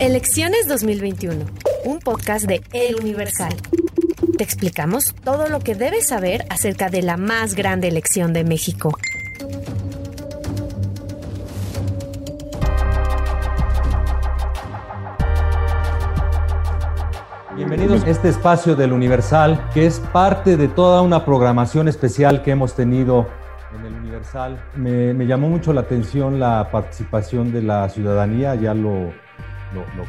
Elecciones 2021. Un podcast de El Universal. Te explicamos todo lo que debes saber acerca de la más grande elección de México. Bienvenidos a este espacio del Universal, que es parte de toda una programación especial que hemos tenido Me, llamó mucho la atención la participación de la ciudadanía, ya lo,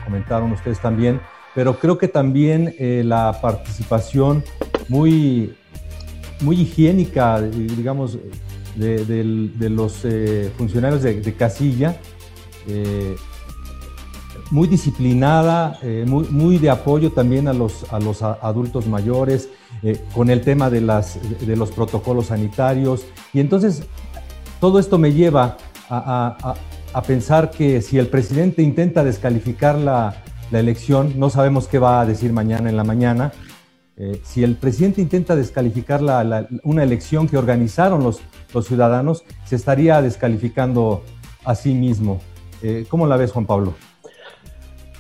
comentaron ustedes también, pero creo que también eh, la participación muy, muy higiénica, digamos, de, los eh, funcionarios de, de casilla. Eh, muy disciplinada, eh, muy, muy, de apoyo también a los, a los adultos mayores, eh, con el tema de, las, de los protocolos sanitarios. Y entonces todo esto me lleva a, a, pensar que si el presidente intenta descalificar la, la, elección, no sabemos qué va a decir mañana en la mañana. Eh, si el presidente intenta descalificar la, la, una elección que organizaron los, los ciudadanos, se estaría descalificando a sí mismo. Eh, ¿Cómo la ves, Juan Pablo?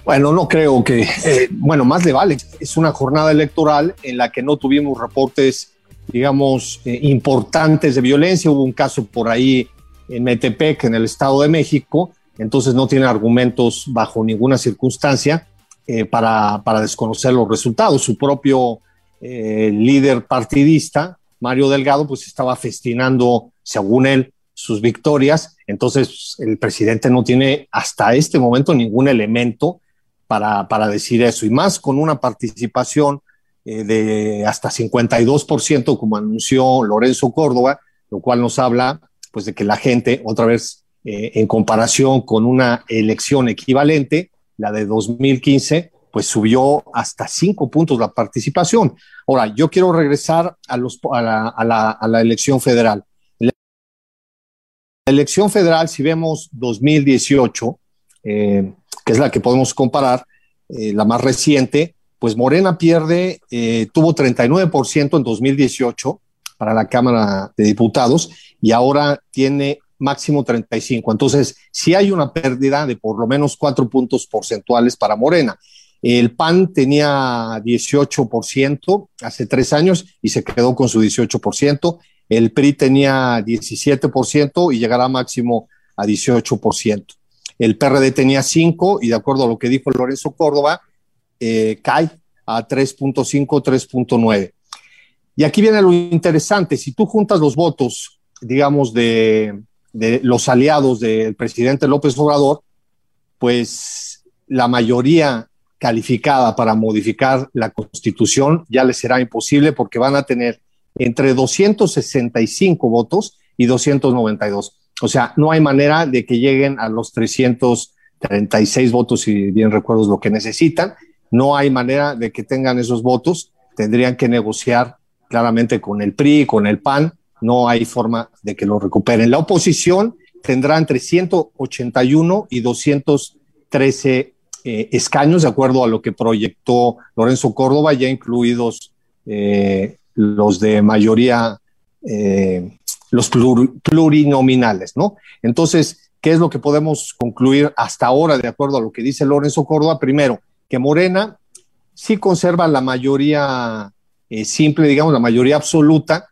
Bueno, no creo que, eh, bueno, más le vale. Es una jornada electoral en la que no tuvimos reportes, digamos, eh, importantes de violencia. Hubo un caso por ahí en Metepec, en el Estado de México, entonces no tiene argumentos bajo ninguna circunstancia eh, para, para, desconocer los resultados. Su propio líder partidista, Mario Delgado, pues estaba festinando, según él, sus victorias. Entonces, el presidente no tiene hasta este momento ningún elemento para, para decir eso, y más con una participación eh, de hasta 52%, como anunció Lorenzo Córdoba, lo cual nos habla pues de que la gente, otra vez, eh, en comparación con una elección equivalente, la de 2015, pues subió hasta cinco puntos la participación. Ahora, yo quiero regresar a, los, a, la, a, la, a la elección federal. La elección federal, si vemos 2018, eh, que es la que podemos comparar, eh, la más reciente, pues Morena pierde, eh, tuvo 39% en 2018 para la Cámara de Diputados y ahora tiene máximo 35. Entonces, sí hay una pérdida de por lo menos cuatro puntos porcentuales para Morena. El PAN tenía 18% hace tres años y se quedó con su 18%. El PRI tenía 17% y llegará máximo a 18% el PRD tenía 5 y de acuerdo a lo que dijo Lorenzo Córdoba, eh, cae a 3.5, 3.9. Y aquí viene lo interesante, si tú juntas los votos, digamos, de, de los aliados del presidente López Obrador, pues la mayoría calificada para modificar la constitución ya les será imposible porque van a tener entre 265 votos y 292. O sea, no hay manera de que lleguen a los 336 votos, si bien recuerdo lo que necesitan. No hay manera de que tengan esos votos. Tendrían que negociar claramente con el PRI, con el PAN. No hay forma de que lo recuperen. La oposición tendrá entre 181 y 213 eh, escaños, de acuerdo a lo que proyectó Lorenzo Córdoba, ya incluidos eh, los de mayoría eh, los plurinominales, ¿no? Entonces, ¿qué es lo que podemos concluir hasta ahora, de acuerdo a lo que dice Lorenzo Córdoba? Primero, que Morena sí conserva la mayoría eh, simple, digamos, la mayoría absoluta,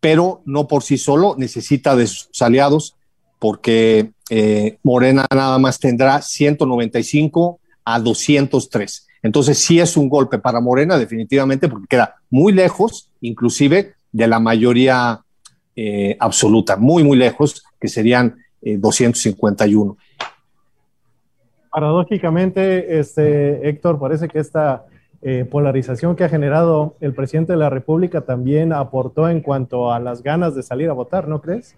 pero no por sí solo, necesita de sus aliados, porque eh, Morena nada más tendrá 195 a 203. Entonces sí es un golpe para Morena, definitivamente, porque queda muy lejos, inclusive, de la mayoría eh, absoluta, muy, muy lejos, que serían 251. Eh, Paradójicamente, este, Héctor, parece que esta eh, polarización que ha generado el presidente de la República también aportó en cuanto a las ganas de salir a votar, ¿no crees?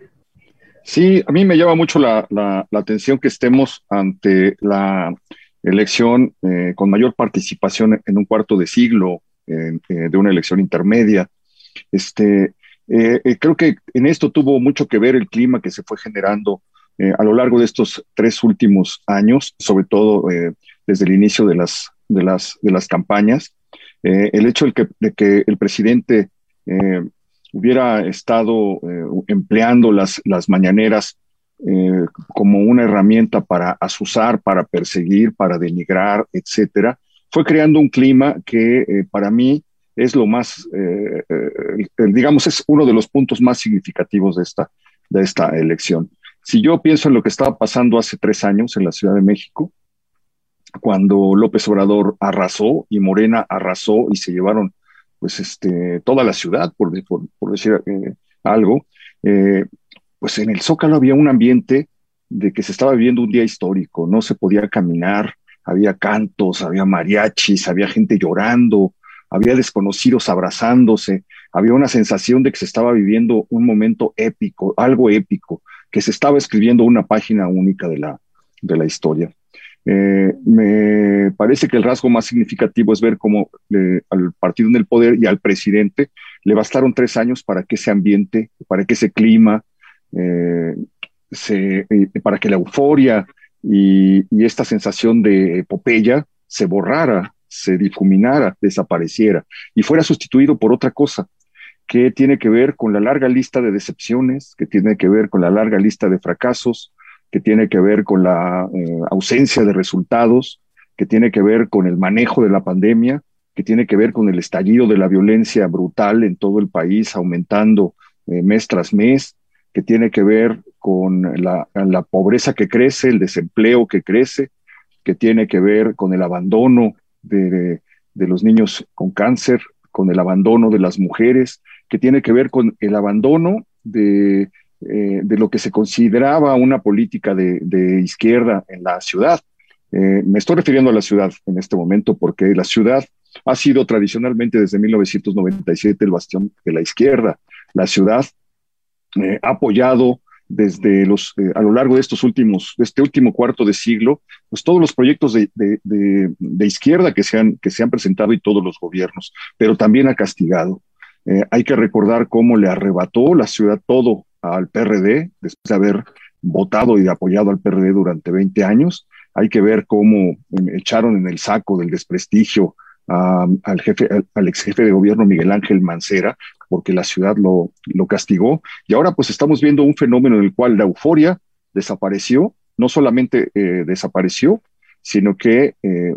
Sí, a mí me llama mucho la, atención que estemos ante la elección eh, con mayor participación en un cuarto de siglo eh, de una elección intermedia. Este, creo que en esto tuvo mucho que ver el clima que se fue generando a lo largo de estos tres últimos años, sobre todo desde el inicio de las de las, de las campañas. Eh, el hecho de que, de que el presidente eh, hubiera estado eh, empleando las, las mañaneras como una herramienta para asusar, para perseguir, para denigrar, etcétera, fue creando un clima que para mí es lo más, digamos, es uno de los puntos más significativos de esta, de esta elección. Si yo pienso en lo que estaba pasando hace tres años en la Ciudad de México, cuando López Obrador arrasó y Morena arrasó y se llevaron pues este, toda la ciudad, por, decir eh, algo, eh, pues en el Zócalo había un ambiente de que se estaba viviendo un día histórico, no se podía caminar, había cantos, había mariachis, había gente llorando, había desconocidos abrazándose, había una sensación de que se estaba viviendo un momento épico, algo épico, que se estaba escribiendo una página única de la, de la historia. Eh, me parece que el rasgo más significativo es ver cómo eh, al partido en el poder y al presidente le bastaron tres años para que ese ambiente, para que ese clima, eh, se, para que la euforia y, y, esta sensación de epopeya se borrara, se difuminara, desapareciera y fuera sustituido por otra cosa que tiene que ver con la larga lista de decepciones, que tiene que ver con la larga lista de fracasos, que tiene que ver con la eh, ausencia de resultados, que tiene que ver con el manejo de la pandemia, que tiene que ver con el estallido de la violencia brutal en todo el país, aumentando eh, mes tras mes, que tiene que ver con la, pobreza que crece, el desempleo que crece, que tiene que ver con el abandono de, de los niños con cáncer, con el abandono de las mujeres, que tiene que ver con el abandono de eh, de lo que se consideraba una política de, izquierda en la ciudad. Eh, me estoy refiriendo a la ciudad en este momento porque la ciudad ha sido tradicionalmente desde 1997 el bastión de la izquierda. La ciudad eh, ha apoyado desde los, a lo largo de estos últimos, de este último cuarto de siglo, pues todos los proyectos de, de, izquierda que se, han, que se han presentado y todos los gobiernos, pero también ha castigado. hay que recordar cómo le arrebató la ciudad todo al PRD, después de haber votado y apoyado al PRD durante 20 años. Hay que ver cómo em, echaron en el saco del desprestigio al jefe, al, ex jefe de gobierno Miguel Ángel Mancera, porque la ciudad lo, lo castigó. Y ahora pues estamos viendo un fenómeno en el cual la euforia desapareció, no solamente eh, desapareció, sino que eh,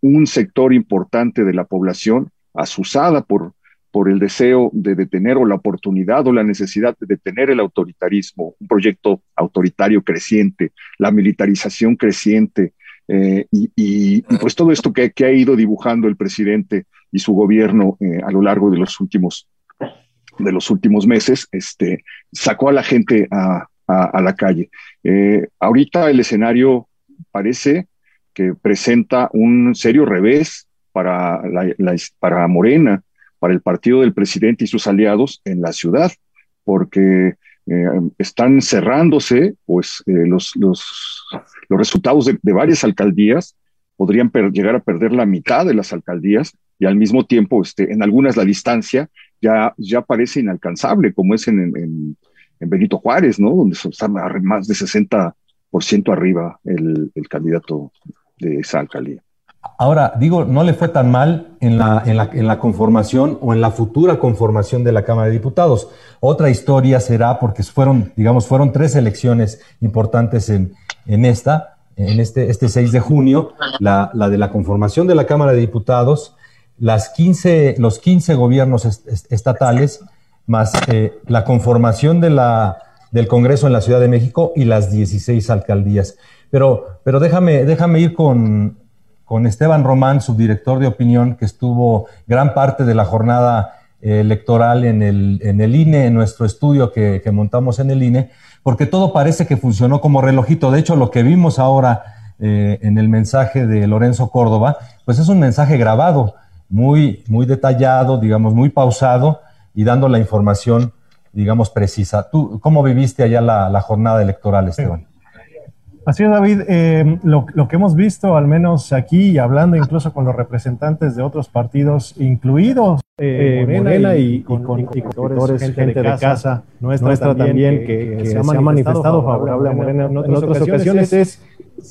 un sector importante de la población, asusada por por el deseo de detener o la oportunidad o la necesidad de detener el autoritarismo, un proyecto autoritario creciente, la militarización creciente eh, y, pues todo esto que, ha ido dibujando el presidente y su gobierno a lo largo de los últimos de los últimos meses, este, sacó a la gente a, la calle. Eh, ahorita el escenario parece que presenta un serio revés para, para Morena, para el partido del presidente y sus aliados en la ciudad, porque eh, están cerrándose pues, eh, los, los, los, resultados de, varias alcaldías, podrían llegar a perder la mitad de las alcaldías y al mismo tiempo, este, en algunas la distancia ya, ya parece inalcanzable, como es en, en, Benito Juárez, ¿no? donde está más de 60% arriba el, el candidato de esa alcaldía. Ahora, digo, no le fue tan mal en la, en, la, en la, conformación o en la futura conformación de la Cámara de Diputados. Otra historia será porque fueron, digamos, fueron tres elecciones importantes en, en esta, en este, este 6 de junio, la, la, de la conformación de la Cámara de Diputados, las 15, los 15 gobiernos estatales más eh, la conformación de la, del Congreso en la Ciudad de México y las 16 alcaldías. Pero, pero déjame, déjame ir con, con Esteban Román, subdirector de opinión, que estuvo gran parte de la jornada eh, electoral en el, en el INE, en nuestro estudio que, que, montamos en el INE, porque todo parece que funcionó como relojito. De hecho, lo que vimos ahora eh, en el mensaje de Lorenzo Córdoba, pues es un mensaje grabado, muy, muy detallado, digamos, muy pausado y dando la información, digamos, precisa. ¿Tú cómo viviste allá la, la jornada electoral, Esteban? Así es, David. Eh, lo, lo, que hemos visto, al menos aquí, y hablando incluso con los representantes de otros partidos, incluidos eh, Morena, Morena, y, y con, con, y con gente, gente, de casa, nuestra, nuestra también, que, que, que, se, ha manifestado favorable a Morena en, en otras ocasiones, es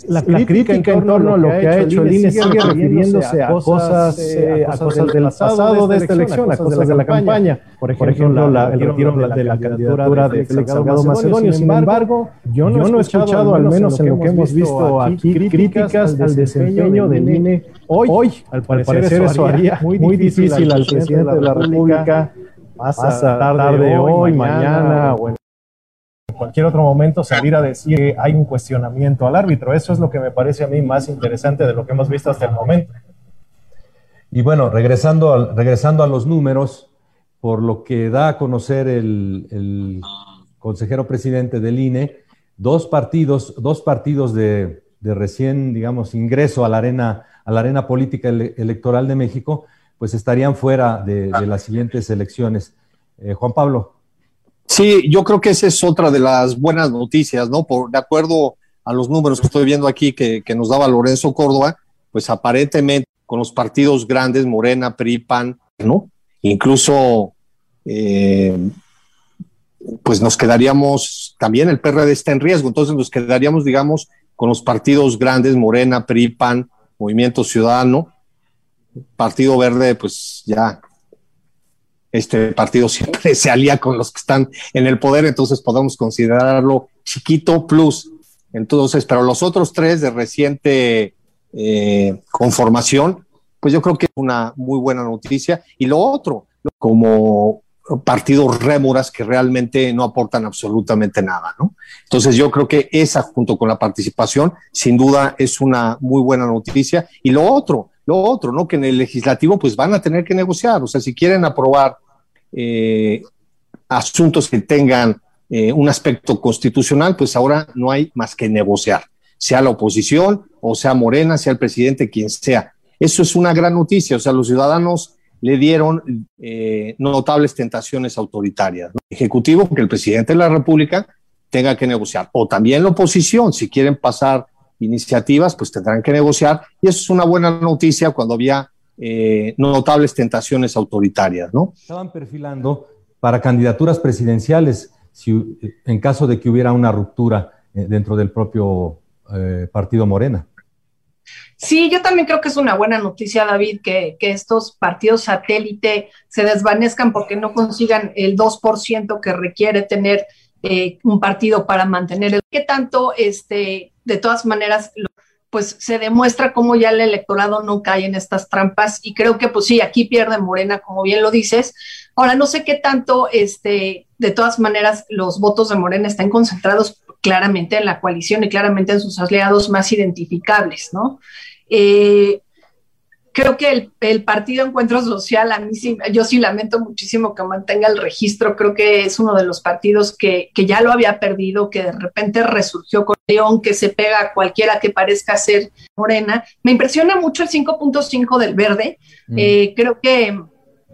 la crítica, la crítica en torno a lo que ha hecho el INE sigue refiriéndose a cosas, eh, a cosas del pasado de esta elección, a cosas de la campaña. Por ejemplo, la, el retiro de la candidatura de Félix Salgado Macedonio. Sin embargo, yo no he escuchado, al menos en lo que hemos visto aquí, críticas al desempeño del INE hoy. Al parecer eso haría muy difícil al presidente de la República pasa tarde hoy, mañana o en cualquier otro momento salir a decir que hay un cuestionamiento al árbitro. Eso es lo que me parece a mí más interesante de lo que hemos visto hasta el momento. Y bueno, regresando, al, regresando a los números, por lo que da a conocer el, consejero presidente del INE, dos partidos, dos partidos de, recién, digamos, ingreso a la arena, a la arena política ele electoral de México, pues estarían fuera de, de las siguientes elecciones. Eh, Juan Pablo. Sí, yo creo que esa es otra de las buenas noticias, ¿no? Por, de acuerdo a los números que estoy viendo aquí que, nos daba Lorenzo Córdoba, pues aparentemente con los partidos grandes, Morena, PRI, PAN, ¿no? Incluso, eh, pues nos quedaríamos, también el PRD está en riesgo, entonces nos quedaríamos, digamos, con los partidos grandes, Morena, PRI, PAN, Movimiento Ciudadano, Partido Verde, pues ya este partido siempre se alía con los que están en el poder, entonces podemos considerarlo chiquito plus. Entonces, pero los otros tres de reciente eh, conformación, pues yo creo que es una muy buena noticia. Y lo otro, como partidos rémoras que realmente no aportan absolutamente nada, ¿no? Entonces yo creo que esa junto con la participación, sin duda es una muy buena noticia. Y lo otro, lo otro, ¿no? Que en el legislativo pues van a tener que negociar, o sea, si quieren aprobar eh, asuntos que tengan eh, un aspecto constitucional, pues ahora no hay más que negociar, sea la oposición o sea Morena, sea el presidente, quien sea. Eso es una gran noticia, o sea, los ciudadanos le dieron eh, notables tentaciones autoritarias. ¿no? Ejecutivo, que el presidente de la República tenga que negociar, o también la oposición, si quieren pasar iniciativas, pues tendrán que negociar, y eso es una buena noticia cuando había eh, notables tentaciones autoritarias, ¿no? Estaban perfilando para candidaturas presidenciales si, en caso de que hubiera una ruptura eh, dentro del propio eh, partido Morena. Sí, yo también creo que es una buena noticia, David, que, que estos partidos satélite se desvanezcan porque no consigan el 2% que requiere tener eh, un partido para mantener el... ¿Qué tanto, este, de todas maneras, lo pues se demuestra cómo ya el electorado no cae en estas trampas y creo que pues sí, aquí pierde Morena, como bien lo dices. Ahora, no sé qué tanto, este, de todas maneras, los votos de Morena están concentrados claramente en la coalición y claramente en sus aliados más identificables, ¿no? Eh, creo que el, el, Partido Encuentro Social, a mí sí, yo sí lamento muchísimo que mantenga el registro, creo que es uno de los partidos que, que ya lo había perdido, que de repente resurgió con León, que se pega a cualquiera que parezca ser morena. Me impresiona mucho el 5.5 del verde, mm. eh, creo que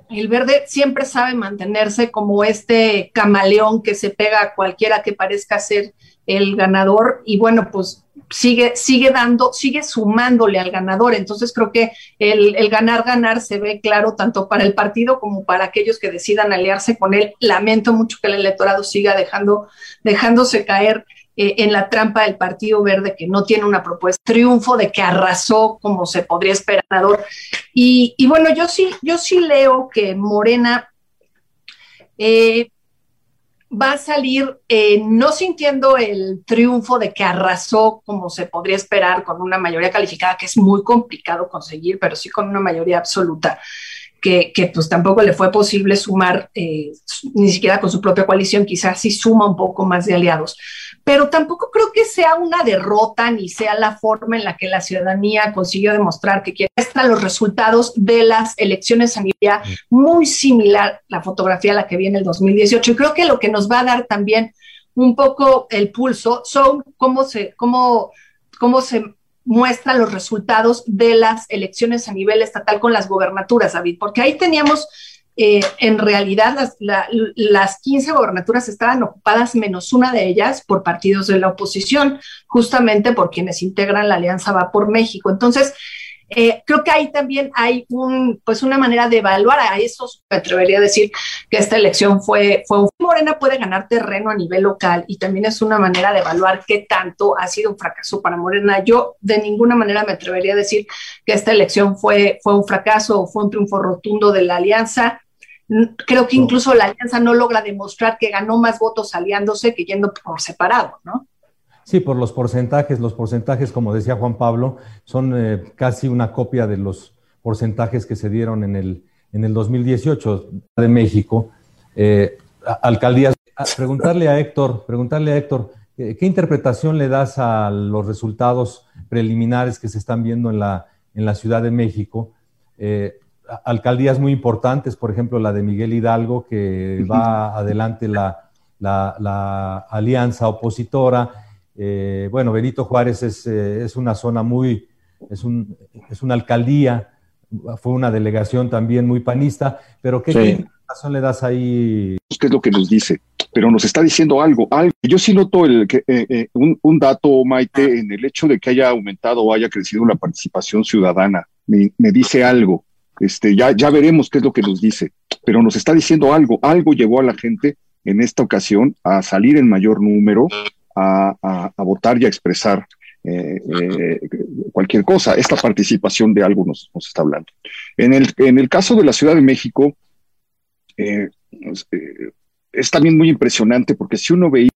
el verde siempre sabe mantenerse como este camaleón que se pega a cualquiera que parezca ser el ganador y bueno, pues sigue, sigue dando, sigue sumándole al ganador. Entonces creo que el, ganar, ganar se ve claro tanto para el partido como para aquellos que decidan aliarse con él. Lamento mucho que el electorado siga dejando, dejándose caer eh, en la trampa del Partido Verde que no tiene una propuesta, triunfo de que arrasó como se podría esperar. Y, y bueno, yo sí, yo sí leo que Morena eh, va a salir eh, no sintiendo el triunfo de que arrasó como se podría esperar con una mayoría calificada, que es muy complicado conseguir, pero sí con una mayoría absoluta. Que, pues tampoco le fue posible sumar, eh, ni siquiera con su propia coalición, quizás sí suma un poco más de aliados. Pero tampoco creo que sea una derrota ni sea la forma en la que la ciudadanía consiguió demostrar que quiere estar los resultados de las elecciones nivel muy similar la fotografía a la que vi en el 2018. Y creo que lo que nos va a dar también un poco el pulso son cómo se, cómo, cómo se muestra los resultados de las elecciones a nivel estatal con las gobernaturas, David, porque ahí teníamos, eh, en realidad, las, las 15 gobernaturas estaban ocupadas, menos una de ellas, por partidos de la oposición, justamente por quienes integran la Alianza Va por México. Entonces, eh, creo que ahí también hay un, pues una manera de evaluar a esos, me atrevería a decir que esta elección fue, fue un Morena puede ganar terreno a nivel local y también es una manera de evaluar qué tanto ha sido un fracaso para Morena. Yo de ninguna manera me atrevería a decir que esta elección fue, fue un fracaso o fue un triunfo rotundo de la alianza. Creo que incluso la alianza no logra demostrar que ganó más votos aliándose que yendo por separado, ¿no? Sí, por los porcentajes. Los porcentajes, como decía Juan Pablo, son eh, casi una copia de los porcentajes que se dieron en el, en el 2018 de México. Eh, alcaldías. Preguntarle a Héctor, preguntarle a Héctor, ¿qué interpretación le das a los resultados preliminares que se están viendo en la, en la Ciudad de México? Eh, alcaldías muy importantes, por ejemplo, la de Miguel Hidalgo, que va adelante la, la, la alianza opositora, eh, bueno, Benito Juárez es, eh, es, una zona muy, es, un, es una alcaldía, fue una delegación también muy panista, pero ¿qué, sí. le das ahí? ¿Qué es lo que nos dice? Pero nos está diciendo algo, algo. Yo sí noto el, que, eh, un, un, dato, Maite, en el hecho de que haya aumentado o haya crecido la participación ciudadana. Me, me dice algo. Este, ya, ya veremos qué es lo que nos dice, pero nos está diciendo algo. Algo llevó a la gente en esta ocasión a salir en mayor número, a, votar y a expresar eh, eh, cualquier cosa. Esta participación de algo nos, está hablando. En el, en el, caso de la Ciudad de México, eh, es también muy impresionante porque si uno veía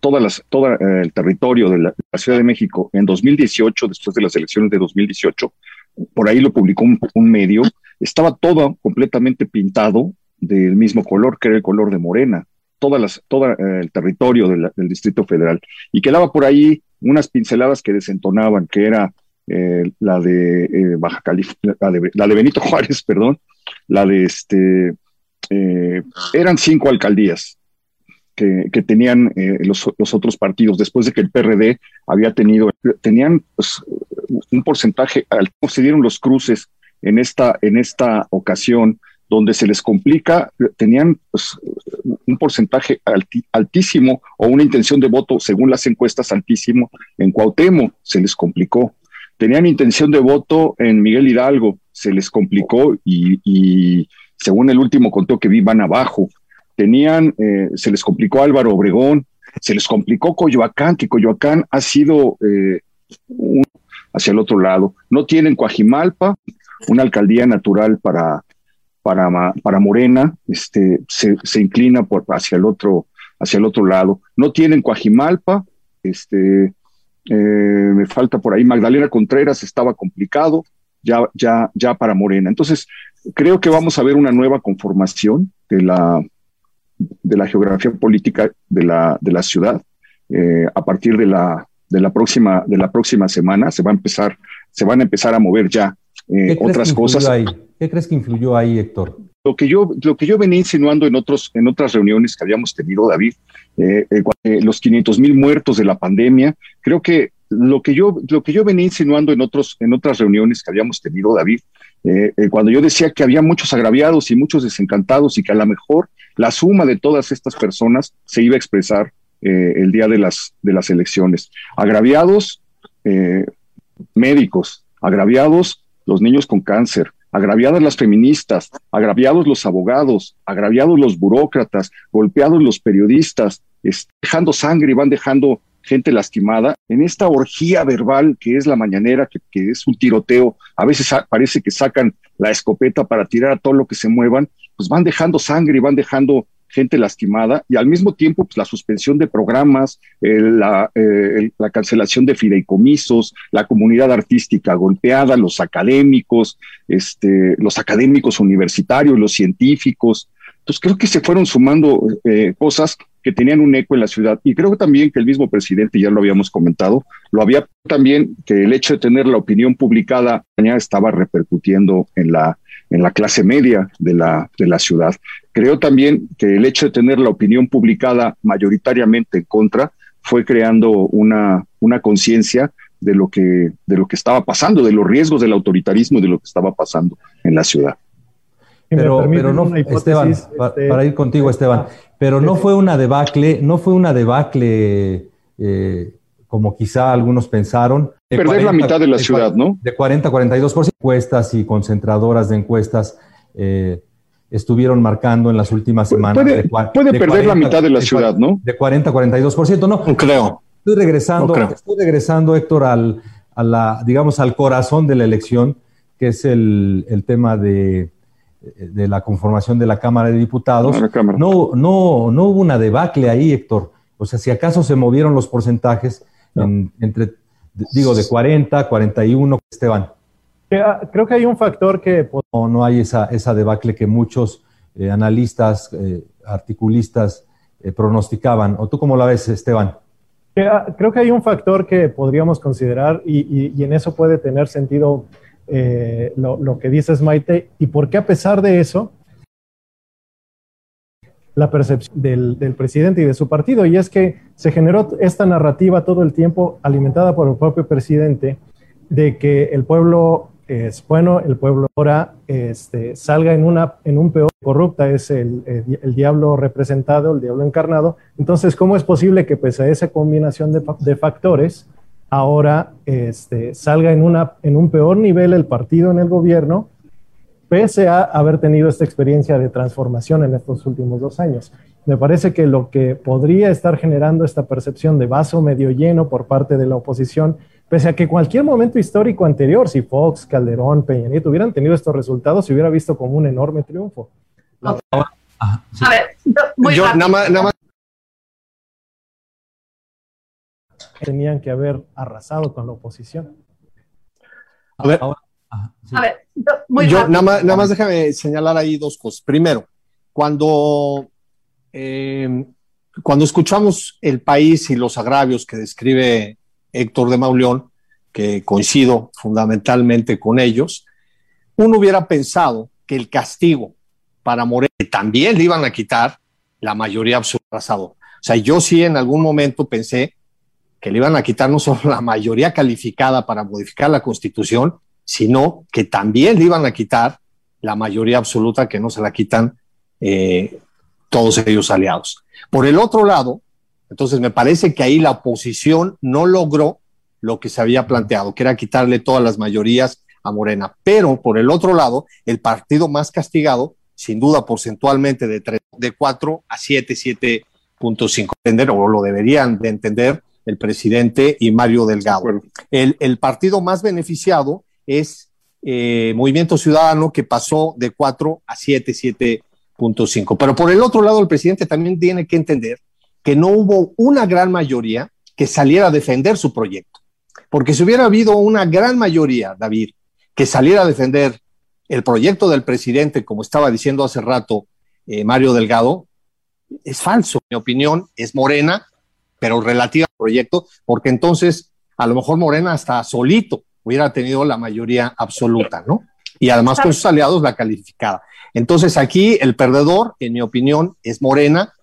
todas las, todo el territorio de la, Ciudad de México en 2018, después de las elecciones de 2018, por ahí lo publicó un medio, estaba todo completamente pintado del mismo color, que era el color de morena todas las, todo eh, el territorio del Distrito Federal. Y quedaba por ahí unas pinceladas que desentonaban, que era eh, la de eh, Baja California, la de, Benito Juárez, perdón, la de este, eran cinco alcaldías que, tenían los, los, otros partidos, después de que el PRD había tenido, tenían pues, un porcentaje, se dieron los cruces en esta, en esta ocasión, donde se les complica, tenían pues, un porcentaje altísimo o una intención de voto, según las encuestas, altísimo en Cuauhtémoc, se les complicó. Tenían intención de voto en Miguel Hidalgo, se les complicó y, según el último conteo que vi, van abajo. Tenían, eh, se les complicó Álvaro Obregón, se les complicó Coyoacán, que Coyoacán ha sido eh, hacia el otro lado. No tienen Coajimalpa, una alcaldía natural para para, para Morena, este, se, inclina por, hacia, el otro, hacia el otro lado. No tienen Coajimalpa, este, eh, me falta por ahí Magdalena Contreras, estaba complicado, ya, ya, ya para Morena. Entonces, creo que vamos a ver una nueva conformación de la, de la geografía política de la, de la ciudad. Eh, a partir de la, de la próxima, de la próxima semana se va a empezar, se van a empezar a mover ya eh, otras cosas. Ahí? ¿Qué crees que influyó ahí, Héctor? Lo que yo, lo que yo venía insinuando en, otros, en otras reuniones que habíamos tenido, David, eh, eh, los 500 mil muertos de la pandemia, creo que lo que yo, lo que yo venía insinuando en, otros, en otras reuniones que habíamos tenido, David, cuando yo decía que había muchos agraviados y muchos desencantados y que a lo mejor la suma de todas estas personas se iba a expresar el día de las, de las elecciones. Agraviados médicos, agraviados los niños con cáncer, agraviadas las feministas, agraviados los abogados, agraviados los burócratas, golpeados los periodistas, dejando sangre y van dejando gente lastimada, en esta orgía verbal que es la mañanera, que, es un tiroteo, a veces parece que sacan la escopeta para tirar a todo lo que se muevan, pues van dejando sangre y van dejando gente lastimada y al mismo tiempo pues, la suspensión de programas, la, la, cancelación de fideicomisos, la comunidad artística golpeada, los académicos, este, los académicos universitarios, los científicos. Entonces creo que se fueron sumando eh, cosas que tenían un eco en la ciudad. Y creo también que el mismo presidente, ya lo habíamos comentado, lo había también que el hecho de tener la opinión publicada ya estaba repercutiendo en la, en la clase media de la, de la ciudad. Creo también que el hecho de tener la opinión publicada mayoritariamente en contra fue creando una, una conciencia de lo que de lo que estaba pasando, de los riesgos del autoritarismo y de lo que estaba pasando en la ciudad. Pero, pero no, Esteban, este, para, ir contigo, Esteban, pero no fue una debacle, no fue una debacle eh, como quizá algunos pensaron. Perder la mitad de la ciudad, ¿no? De 40 a 42% encuestas y concentradoras de encuestas eh, estuvieron marcando en las últimas semanas. Puede, perder la mitad de la ciudad, ¿no? De 40 a 42%, no. No creo. Estoy regresando, estoy regresando, Héctor, al, a la, digamos, al corazón de la elección, que es el, el tema de de la conformación de la Cámara de Diputados, no, no, no hubo una debacle ahí, Héctor. O sea, si acaso se movieron los porcentajes entre, digo, de 40, 41, Esteban. Ah, creo que hay un factor que... No, no hay esa, esa debacle que muchos eh, analistas, eh, articulistas eh, pronosticaban. ¿O tú cómo la ves, Esteban? Ah, creo que hay un factor que podríamos considerar y, y en eso puede tener sentido eh, lo, que dices, Maite, y por qué a pesar de eso, la percepción del, presidente y de su partido, y es que se generó esta narrativa todo el tiempo alimentada por el propio presidente de que el pueblo es bueno, el pueblo ahora este, salga en, una, en un peor corrupta, es el, diablo representado, el diablo encarnado. Entonces, ¿cómo es posible que pese a esa combinación de, de factores, ahora este, salga en, una, en un peor nivel el partido en el gobierno, pese a haber tenido esta experiencia de transformación en estos últimos dos años. Me parece que lo que podría estar generando esta percepción de vaso medio lleno por parte de la oposición, pese a que cualquier momento histórico anterior, si Fox, Calderón, Peña Nieto hubieran tenido estos resultados, se hubiera visto como un enorme triunfo. A ver, yo, nada más tenían que haber arrasado con la oposición. A ver, yo, nada, más, déjame señalar ahí dos cosas. Primero, cuando, eh, cuando escuchamos el país y los agravios que describe Héctor de Mauleón, que coincido fundamentalmente con ellos, uno hubiera pensado que el castigo para Moreno también le iban a quitar la mayoría absoluta. O sea, yo sí en algún momento pensé que le iban a quitar no solo la mayoría calificada para modificar la constitución, sino que también le iban a quitar la mayoría absoluta que no se la quitan eh, todos ellos aliados. Por el otro lado, entonces me parece que ahí la oposición no logró lo que se había planteado, que era quitarle todas las mayorías a Morena. Pero por el otro lado, el partido más castigado, sin duda porcentualmente de, 3, de 4 a 7, 7.5, entender, o lo deberían de entender, el presidente y Mario Delgado. El, partido más beneficiado es eh, Movimiento Ciudadano, que pasó de 4 a 7, 7.5. Pero por el otro lado, el presidente también tiene que entender que no hubo una gran mayoría que saliera a defender su proyecto. Porque si hubiera habido una gran mayoría, David, que saliera a defender el proyecto del presidente, como estaba diciendo hace rato eh, Mario Delgado, es falso, mi opinión, es morena pero relativa al proyecto, porque entonces a lo mejor Morena hasta solito hubiera tenido la mayoría absoluta, ¿no? Y además con sus aliados la calificada. Entonces aquí el perdedor, en mi opinión, es Morena,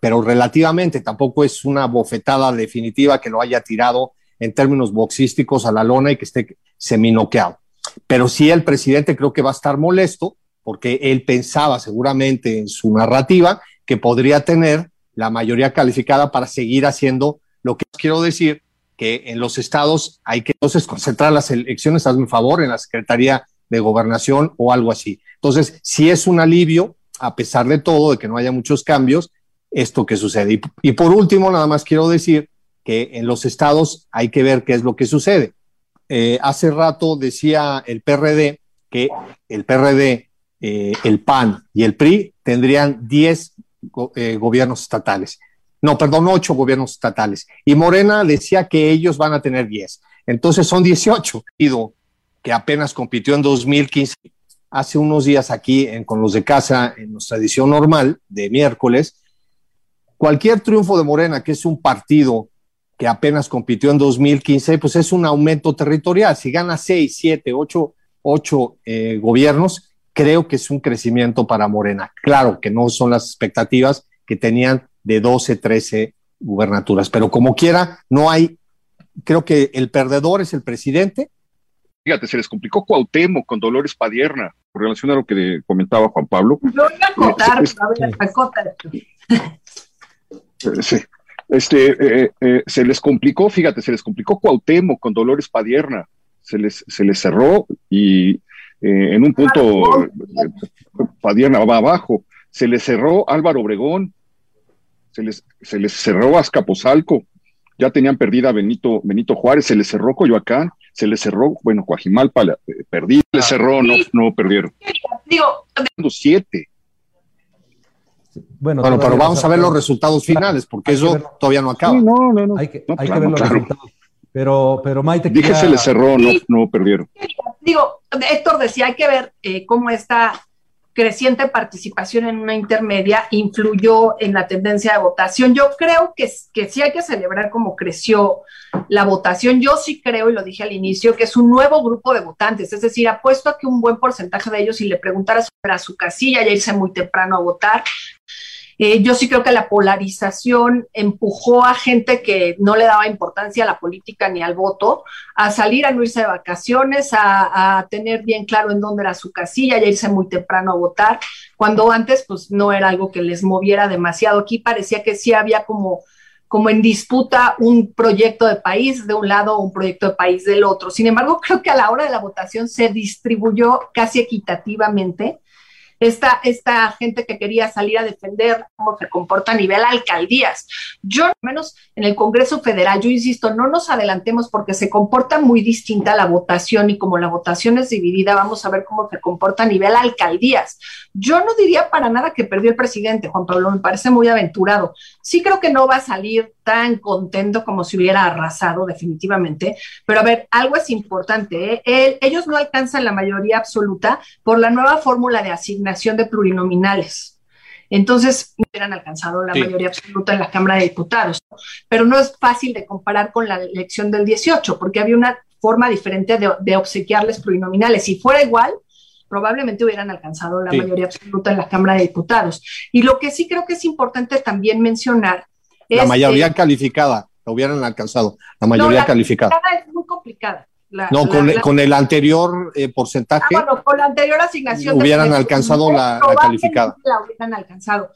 pero relativamente tampoco es una bofetada definitiva que lo haya tirado en términos boxísticos a la lona y que esté seminoqueado. Pero sí el presidente creo que va a estar molesto porque él pensaba seguramente en su narrativa que podría tener la mayoría calificada para seguir haciendo lo que quiero decir que en los estados hay que entonces concentrar las elecciones, hazme favor, en la Secretaría de Gobernación o algo así. Entonces, si es un alivio, a pesar de todo, de que no haya muchos cambios, esto que sucede. Y, por último, nada más quiero decir que en los estados hay que ver qué es lo que sucede. Eh, hace rato decía el PRD que el PRD, eh, el PAN y el PRI tendrían 10 eh, gobiernos estatales. No, perdón, ocho gobiernos estatales. Y Morena decía que ellos van a tener 10. Entonces son 18. Pido que apenas compitió en 2015, hace unos días aquí en, con los de casa, en nuestra edición normal de miércoles. Cualquier triunfo de Morena, que es un partido que apenas compitió en 2015, pues es un aumento territorial. Si gana 6, 7, 8, 8 gobiernos, creo que es un crecimiento para Morena. Claro que no son las expectativas que tenían de 12, 13 gubernaturas, pero como quiera, no hay, creo que el perdedor es el presidente. Fíjate, se les complicó Cuauhtémoc con Dolores Padierna, por relación a lo que comentaba Juan Pablo. Yo voy a acotar, a ver, acotar. Sí. Este, eh, eh, se les complicó, fíjate, se les complicó Cuauhtémoc con Dolores Padierna, se les, se les cerró y eh, en un punto Padierna va abajo, se les cerró Álvaro Obregón, se les, se les cerró Azcapotzalco, ya tenían perdida Benito, Benito Juárez, se les cerró Coyoacán, se les cerró, bueno, Coajimalpa, perdí, se les cerró, no, no perdieron. Digo, siete. Bueno, bueno pero vamos a ver los resultados finales, porque eso todavía no acaba. Sí, no, no, no. Hay que, no, hay claro, que ver los claro. resultados. Pero, pero Maite, Dije quería- se les cerró, no, no perdieron. digo, Héctor decía, hay que ver eh, cómo esta creciente participación en una intermedia influyó en la tendencia de votación. Yo creo que, que sí hay que celebrar cómo creció la votación. Yo sí creo, y lo dije al inicio, que es un nuevo grupo de votantes. Es decir, apuesto a que un buen porcentaje de ellos, si le preguntara sobre su casilla, ya irse muy temprano a votar, eh, yo sí creo que la polarización empujó a gente que no le daba importancia a la política ni al voto a salir a no irse de vacaciones, a, tener bien claro en dónde era su casilla y a irse muy temprano a votar, cuando antes pues no era algo que les moviera demasiado. Aquí parecía que sí había como como en disputa un proyecto de país de un lado o un proyecto de país del otro. Sin embargo, creo que a la hora de la votación se distribuyó casi equitativamente esta, esta gente que quería salir a defender cómo se comporta a nivel alcaldías. Yo, al menos en el Congreso Federal, yo insisto, no nos adelantemos porque se comporta muy distinta la votación y como la votación es dividida, vamos a ver cómo se comporta a nivel alcaldías. Yo no diría para nada que perdió el presidente, Juan Pablo, me parece muy aventurado. Sí creo que no va a salir tan contento como si hubiera arrasado definitivamente, pero a ver, algo es importante, ¿eh? Ellos no alcanzan la mayoría absoluta por la nueva fórmula de asignación de plurinominales. Entonces, no hubieran alcanzado la Sí. mayoría absoluta en la Cámara de Diputados. Pero no es fácil de comparar con la elección del 18, porque había una forma diferente de, de obsequiarles plurinominales. Si fuera igual, probablemente hubieran alcanzado la Sí. mayoría absoluta en la Cámara de Diputados. Y lo que sí creo que es importante también mencionar es La mayoría que- calificada, la hubieran alcanzado, la mayoría no, la calificada. es muy complicada. La- No, la- con, la- con el anterior eh, Ah, porcentaje, bueno, con la anterior asignación. Hubieran alcanzado la- calificada. La hubieran alcanzado.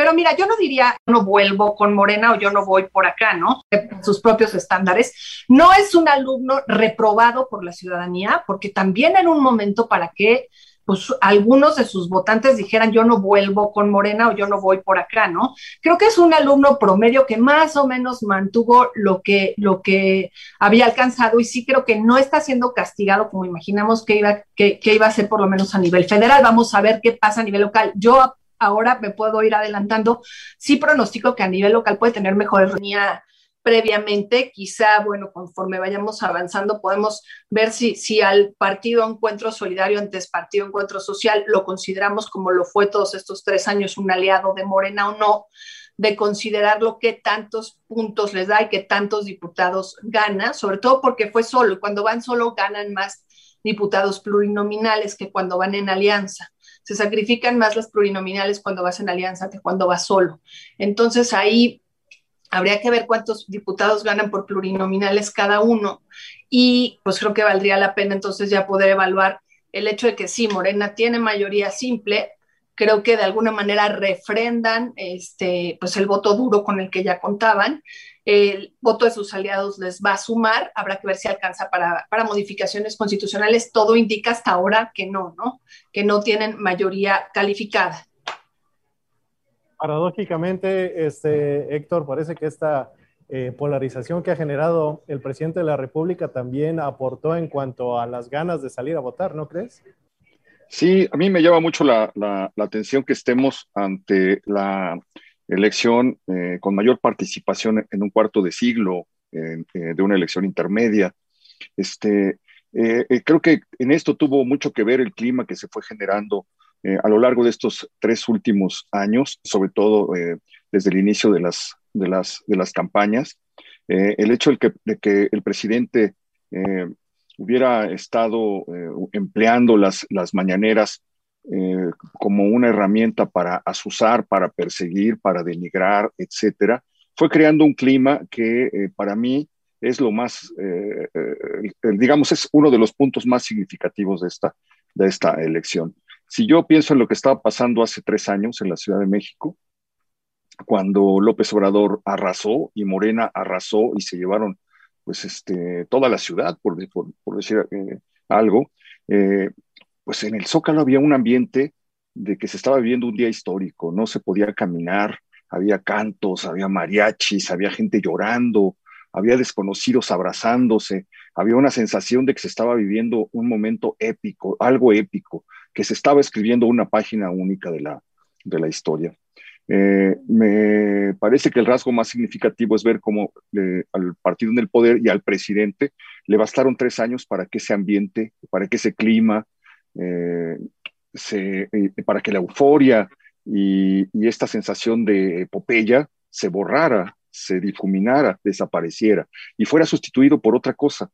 Pero mira, yo no diría, no vuelvo con Morena o yo no voy por acá, ¿no? Sus propios estándares. No es un alumno reprobado por la ciudadanía, porque también era un momento para que pues algunos de sus votantes dijeran yo no vuelvo con Morena o yo no voy por acá, ¿no? Creo que es un alumno promedio que más o menos mantuvo lo que, lo que había alcanzado y sí creo que no está siendo castigado como imaginamos que iba, que, que iba a ser por lo menos a nivel federal. Vamos a ver qué pasa a nivel local. Yo ahora me puedo ir adelantando. Sí pronostico que a nivel local puede tener mejores venía previamente, quizá, bueno, conforme vayamos avanzando, podemos ver si, si al partido Encuentro Solidario, antes Partido Encuentro Social, lo consideramos como lo fue todos estos tres años, un aliado de Morena o no, de considerarlo qué tantos puntos les da y qué tantos diputados gana, sobre todo porque fue solo, cuando van solo ganan más diputados plurinominales que cuando van en alianza. Se sacrifican más las plurinominales cuando vas en alianza que cuando vas solo. Entonces ahí habría que ver cuántos diputados ganan por plurinominales cada uno y pues creo que valdría la pena entonces ya poder evaluar el hecho de que sí, Morena tiene mayoría simple, creo que de alguna manera refrendan este, pues el voto duro con el que ya contaban. El voto de sus aliados les va a sumar, habrá que ver si alcanza para, para modificaciones constitucionales. Todo indica hasta ahora que no, ¿no? Que no tienen mayoría calificada. Paradójicamente, este, Héctor, parece que esta eh, polarización que ha generado el presidente de la República también aportó en cuanto a las ganas de salir a votar, ¿no crees? Sí, a mí me llama mucho la, atención que estemos ante la elección eh, con mayor participación en un cuarto de siglo eh, de una elección intermedia. Este, eh, creo que en esto tuvo mucho que ver el clima que se fue generando a lo largo de estos tres últimos años, sobre todo desde el inicio de las, de las, de las campañas. el hecho de que, de que el presidente hubiera estado eh, empleando las, las mañaneras eh, como una herramienta para asusar, para perseguir, para denigrar, etcétera, fue creando un clima que eh, para mí es lo más, digamos, es uno de los puntos más significativos de esta, de esta elección. Si yo pienso en lo que estaba pasando hace tres años en la Ciudad de México, cuando López Obrador arrasó y Morena arrasó y se llevaron pues este, toda la ciudad, por, por, decir eh, algo, eh, pues en el Zócalo había un ambiente de que se estaba viviendo un día histórico, no se podía caminar, había cantos, había mariachis, había gente llorando, había desconocidos abrazándose, había una sensación de que se estaba viviendo un momento épico, algo épico, que se estaba escribiendo una página única de la, de la historia. Eh, me parece que el rasgo más significativo es ver cómo eh, al partido en el poder y al presidente le bastaron tres años para que ese ambiente, para que ese clima, eh, para que la euforia y, esta sensación de epopeya se borrara, se difuminara, desapareciera y fuera sustituido por otra cosa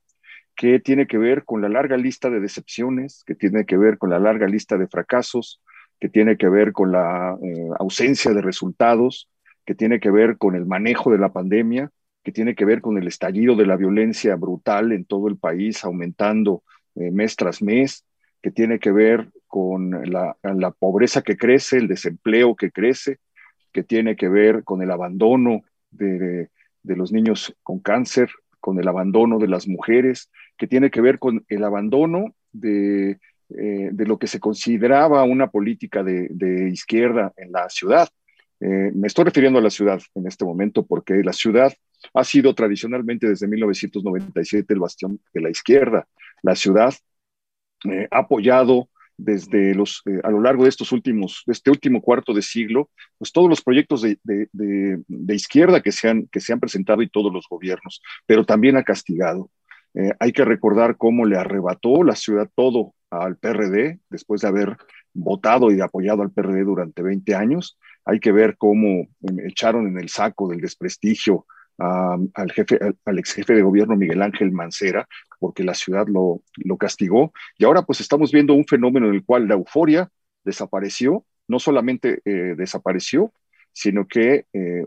que tiene que ver con la larga lista de decepciones, que tiene que ver con la larga lista de fracasos, que tiene que ver con la eh, ausencia de resultados, que tiene que ver con el manejo de la pandemia, que tiene que ver con el estallido de la violencia brutal en todo el país, aumentando eh, mes tras mes, que tiene que ver con la, pobreza que crece, el desempleo que crece, que tiene que ver con el abandono de, de los niños con cáncer, con el abandono de las mujeres, que tiene que ver con el abandono de eh, de lo que se consideraba una política de, izquierda en la ciudad. Eh, me estoy refiriendo a la ciudad en este momento porque la ciudad ha sido tradicionalmente desde 1997 el bastión de la izquierda. La ciudad eh, apoyado desde los, a lo largo de estos últimos, de este último cuarto de siglo, pues todos los proyectos de, de, izquierda que se, han, que se han presentado y todos los gobiernos, pero también ha castigado. hay que recordar cómo le arrebató la ciudad todo al PRD después de haber votado y apoyado al PRD durante 20 años. Hay que ver cómo em, echaron en el saco del desprestigio al, jefe, al, ex jefe de gobierno Miguel Ángel Mancera, porque la ciudad lo, lo castigó. Y ahora pues estamos viendo un fenómeno en el cual la euforia desapareció, no solamente eh, desapareció, sino que eh,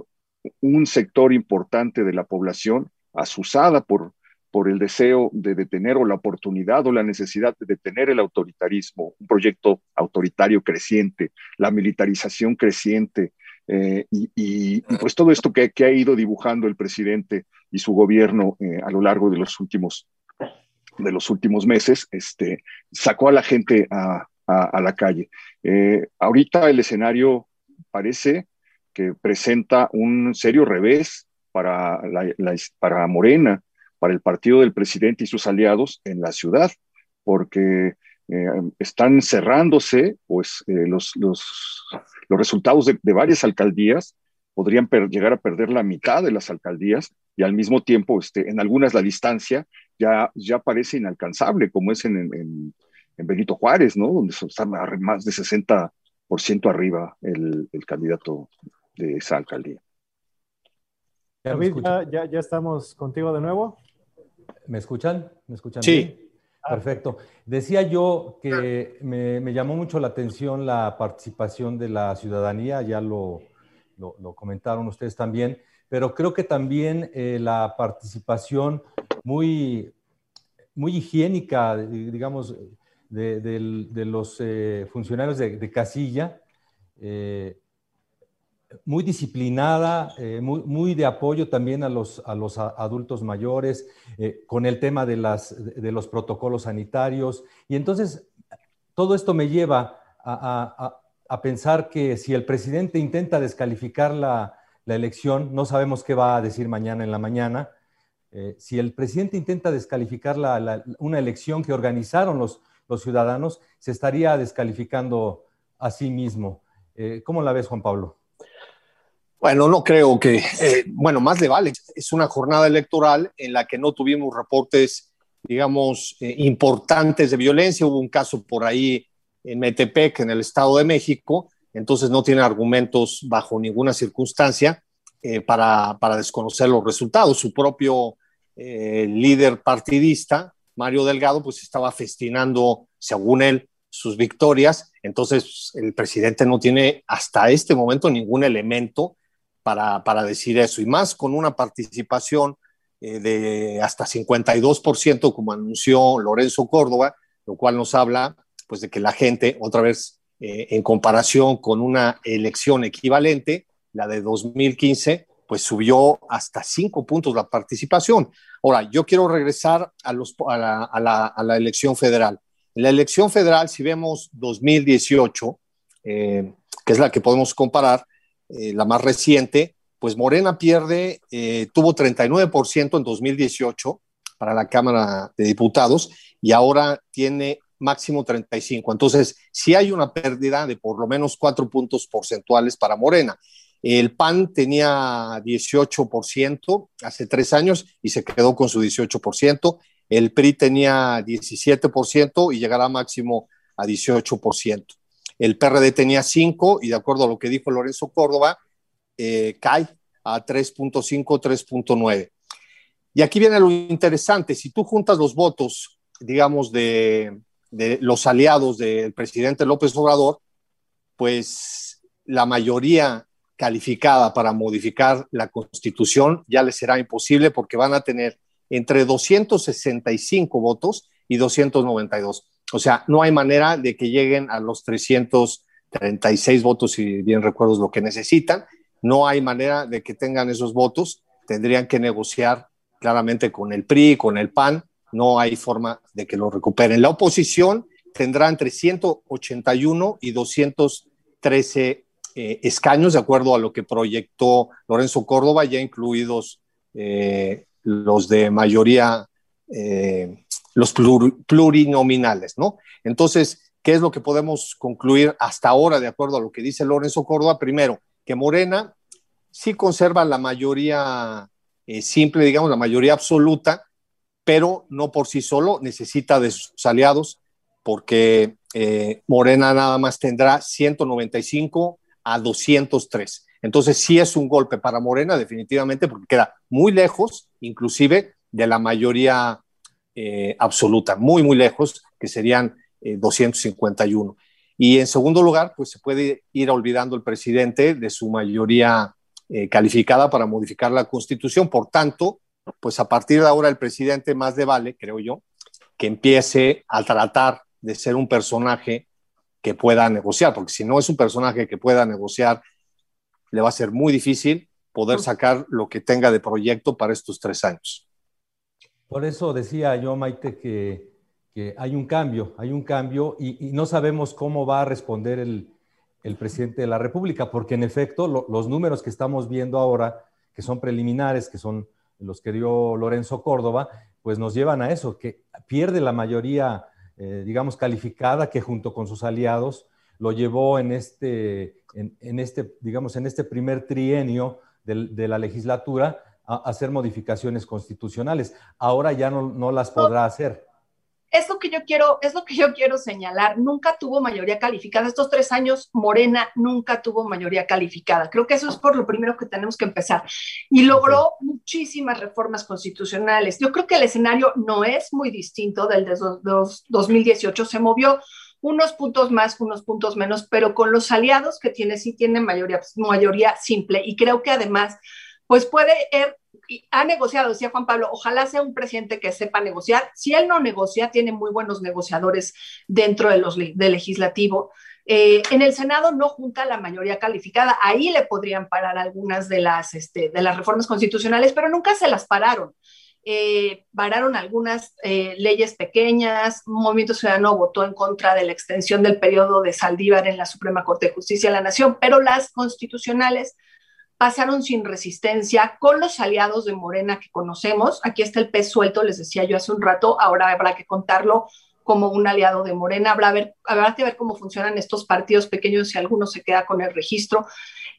un sector importante de la población, asusada por por el deseo de detener o la oportunidad o la necesidad de detener el autoritarismo, un proyecto autoritario creciente, la militarización creciente, eh, y, pues todo esto que, ha ido dibujando el presidente y su gobierno eh, a lo largo de los últimos, de los últimos meses, este, sacó a la gente a, la calle. Eh, ahorita el escenario parece que presenta un serio revés para, para Morena, para el partido del presidente y sus aliados en la ciudad, porque eh, están cerrándose, pues eh, los, los, resultados de, varias alcaldías podrían llegar a perder la mitad de las alcaldías y al mismo tiempo, este, en algunas la distancia ya, ya parece inalcanzable, como es en, en, en Benito Juárez, ¿no? Donde está más de 60% arriba el, el candidato de esa alcaldía. David, ya, ya, ya, estamos contigo de nuevo. ¿Me escuchan? ¿Me escuchan? Sí. Ah. Perfecto. Decía yo que me, llamó mucho la atención la participación de la ciudadanía, ya lo, lo, comentaron ustedes también, pero creo que también eh, la participación muy, muy higiénica, digamos, de, los eh, funcionarios de, casilla, eh, muy disciplinada, muy, muy, de apoyo también a los, a los adultos mayores, con el tema de, las, de los protocolos sanitarios. Y entonces, todo esto me lleva a, a, pensar que si el presidente intenta descalificar la, la, elección, no sabemos qué va a decir mañana en la mañana, eh, si el presidente intenta descalificar la, una elección que organizaron los, los ciudadanos, se estaría descalificando a sí mismo. Eh, ¿Cómo la ves, Juan Pablo? Bueno, no creo que, eh, bueno, más le vale. Es una jornada electoral en la que no tuvimos reportes, digamos, importantes de violencia. Hubo un caso por ahí en Metepec, en el Estado de México, entonces no tiene argumentos bajo ninguna circunstancia para, para, desconocer los resultados. Su propio líder partidista, Mario Delgado, pues estaba festinando, según él, sus victorias. Entonces, el presidente no tiene hasta este momento ningún elemento para, para decir eso, y más con una participación eh, de hasta 52%, como anunció Lorenzo Córdoba, lo cual nos habla pues de que la gente, otra vez, eh, en comparación con una elección equivalente, la de 2015, pues subió hasta cinco puntos la participación. Ahora, yo quiero regresar a, los, a, la, a, la, elección federal. En la elección federal, si vemos 2018, eh, que es la que podemos comparar, eh, la más reciente, pues Morena pierde, tuvo 39% en 2018 para la Cámara de Diputados y ahora tiene máximo 35. Entonces, sí hay una pérdida de por lo menos cuatro puntos porcentuales para Morena. El PAN tenía 18% hace tres años y se quedó con su 18%. El PRI tenía 17% y llegará máximo a 18% el PRD tenía 5 y de acuerdo a lo que dijo Lorenzo Córdoba, eh, cae a 3.5, 3.9. Y aquí viene lo interesante, si tú juntas los votos, digamos, de, de los aliados del presidente López Obrador, pues la mayoría calificada para modificar la constitución ya les será imposible porque van a tener entre 265 votos y 292. O sea, no hay manera de que lleguen a los 336 votos, si bien recuerdo lo que necesitan. No hay manera de que tengan esos votos. Tendrían que negociar claramente con el PRI, con el PAN. No hay forma de que lo recuperen. La oposición tendrá entre 181 y 213 eh, escaños, de acuerdo a lo que proyectó Lorenzo Córdoba, ya incluidos eh, los de mayoría eh, los plurinominales, ¿no? Entonces, ¿qué es lo que podemos concluir hasta ahora, de acuerdo a lo que dice Lorenzo Córdoba? Primero, que Morena sí conserva la mayoría simple, digamos, la mayoría absoluta, pero no por sí solo, necesita de sus aliados, porque eh, Morena nada más tendrá 195 a 203. Entonces sí es un golpe para Morena, definitivamente, porque queda muy lejos, inclusive, de la mayoría eh, absoluta, muy, muy lejos, que serían 251. Eh, y en segundo lugar, pues se puede ir olvidando el presidente de su mayoría calificada para modificar la constitución. Por tanto, pues a partir de ahora el presidente más le vale, creo yo, que empiece a tratar de ser un personaje que pueda negociar, porque si no es un personaje que pueda negociar, le va a ser muy difícil poder sacar lo que tenga de proyecto para estos tres años. Por eso decía yo, Maite, que, hay un cambio, hay un cambio y, no sabemos cómo va a responder el, presidente de la República, porque en efecto los números que estamos viendo ahora, que son preliminares, que son los que dio Lorenzo Córdoba, pues nos llevan a eso, que pierde la mayoría, eh, digamos, calificada, que junto con sus aliados lo llevó en este, en, este digamos, en este primer trienio de la legislatura hacer modificaciones constitucionales. Ahora ya no, no las podrá hacer. Es lo que yo quiero, es lo que yo quiero señalar. Nunca tuvo mayoría calificada. Estos tres años, Morena nunca tuvo mayoría calificada. Creo que eso es por lo primero que tenemos que empezar. Y logró muchísimas reformas constitucionales. Yo creo que el escenario no es muy distinto del de 2018. Se movió unos puntos más, unos puntos menos, pero con los aliados que tiene, sí tiene mayoría, mayoría simple. Y creo que además pues puede, er, ha negociado, decía Juan Pablo, ojalá sea un presidente que sepa negociar. Si él no negocia, tiene muy buenos negociadores dentro de los, del legislativo. Eh, en el Senado no junta la mayoría calificada, ahí le podrían parar algunas de las, este, de las reformas constitucionales, pero nunca se las pararon. Eh, pararon algunas eh, leyes pequeñas, Movimiento Ciudadano votó en contra de la extensión del periodo de Saldívar en la Suprema Corte de Justicia de la Nación, pero las constitucionales pasaron sin resistencia con los aliados de Morena que conocemos. Aquí está el pez suelto, les decía yo hace un rato, ahora habrá que contarlo como un aliado de Morena. Habrá, que ver cómo funcionan estos partidos pequeños si alguno se queda con el registro.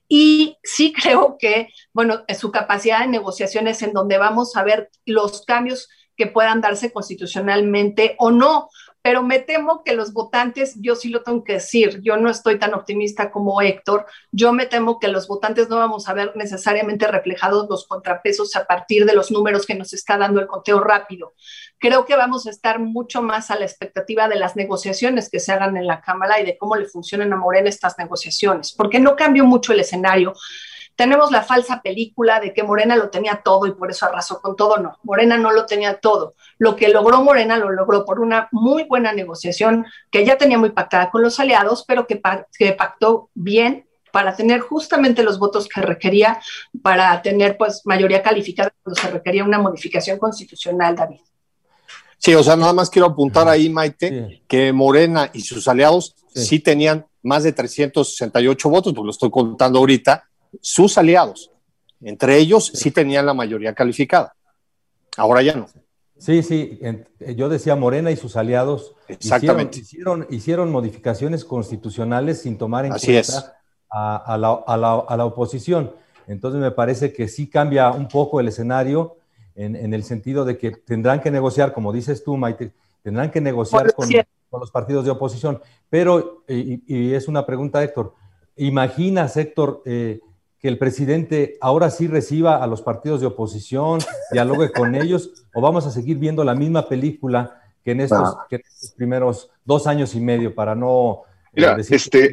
Y sí creo que, bueno, su capacidad de negociación es en donde vamos a ver los cambios que puedan darse constitucionalmente o no, pero me temo que los votantes, yo sí lo tengo que decir, yo no estoy tan optimista como Héctor, yo me temo que los votantes no vamos a ver necesariamente reflejados los contrapesos a partir de los números que nos está dando el conteo rápido. Creo que vamos a estar mucho más a la expectativa de las negociaciones que se hagan en la Cámara y de cómo le funcionan a Morena estas negociaciones, porque no cambió mucho el escenario. Tenemos la falsa película de que Morena lo tenía todo y por eso arrasó con todo. No, Morena no lo tenía todo. Lo que logró Morena lo logró por una muy buena negociación que ya tenía muy pactada con los aliados, pero que, que pactó bien para tener justamente los votos que requería para tener pues mayoría calificada cuando se requería una modificación constitucional, David. Sí, o sea, nada más quiero apuntar ahí, Maite, que Morena y sus aliados sí. sí. tenían más de 368 votos, porque lo estoy contando ahorita, sus aliados. Entre ellos sí tenían la mayoría calificada. Ahora ya no. Sí, sí, yo decía Morena y sus aliados Exactamente. Hicieron, hicieron, hicieron modificaciones constitucionales sin tomar en Así cuenta a, a, la, a, la, a, la, oposición. Entonces me parece que sí cambia un poco el escenario en, en, el sentido de que tendrán que negociar, como dices tú, Maite, tendrán que negociar con, con los partidos de oposición. Pero, y, y, es una pregunta, Héctor, ¿imaginas, Héctor, eh, que el presidente ahora sí reciba a los partidos de oposición, dialogue con ellos, o vamos a seguir viendo la misma película que en estos, que en estos primeros dos años y medio para no... Eh, Mira, este,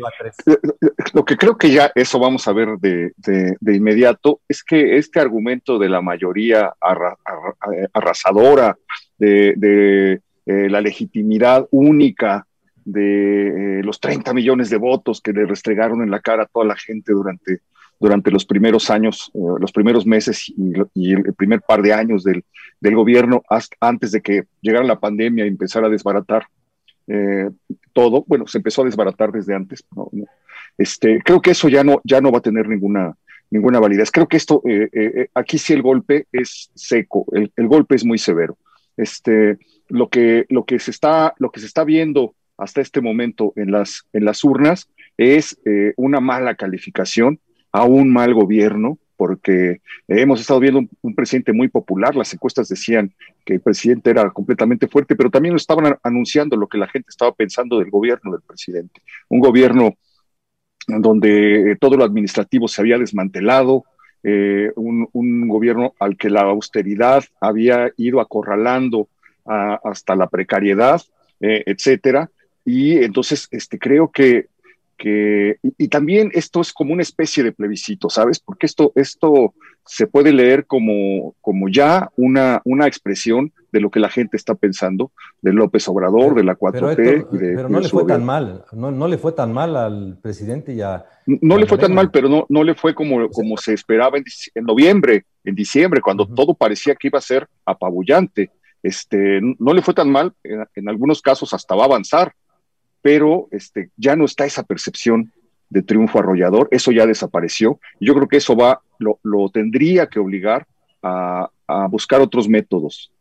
lo que creo que ya eso vamos a ver de, de, de inmediato es que este argumento de la mayoría arra, arra, arrasadora, de, de eh, la legitimidad única de eh, los 30 millones de votos que le restregaron en la cara a toda la gente durante durante los primeros años, eh, los primeros meses y, y, el primer par de años del, del gobierno, hasta, antes de que llegara la pandemia y empezara a desbaratar eh, todo. Bueno, se empezó a desbaratar desde antes. ¿no? Este, creo que eso ya no, ya no va a tener ninguna, ninguna validez. Creo que esto, eh, eh, aquí sí el golpe es seco, el, el, golpe es muy severo. Este, lo, que, lo, que se está, lo que se está viendo hasta este momento en las, en las urnas es eh, una mala calificación a un mal gobierno, porque hemos estado viendo un, presidente muy popular, las encuestas decían que el presidente era completamente fuerte, pero también estaban anunciando lo que la gente estaba pensando del gobierno del presidente, un gobierno donde todo lo administrativo se había desmantelado, eh, un, gobierno al que la austeridad había ido acorralando a, hasta la precariedad, eh, etcétera. Y entonces este, creo que que, y, también esto es como una especie de plebiscito, ¿sabes? Porque esto, esto se puede leer como, como ya una, una expresión de lo que la gente está pensando de López Obrador, de la 4T. Pero, Héctor, de, pero no le fue tan mal, no, no, le fue tan mal al presidente y a... No, no le fue tan mal, pero no, no le fue como, como se esperaba en, en noviembre, en diciembre, cuando uh -huh. todo parecía que iba a ser apabullante. Este, no le fue tan mal, en, en algunos casos hasta va a avanzar, pero este, ya no está esa percepción de triunfo arrollador, eso ya desapareció. Yo creo que eso va, lo, lo tendría que obligar a, a, buscar otros métodos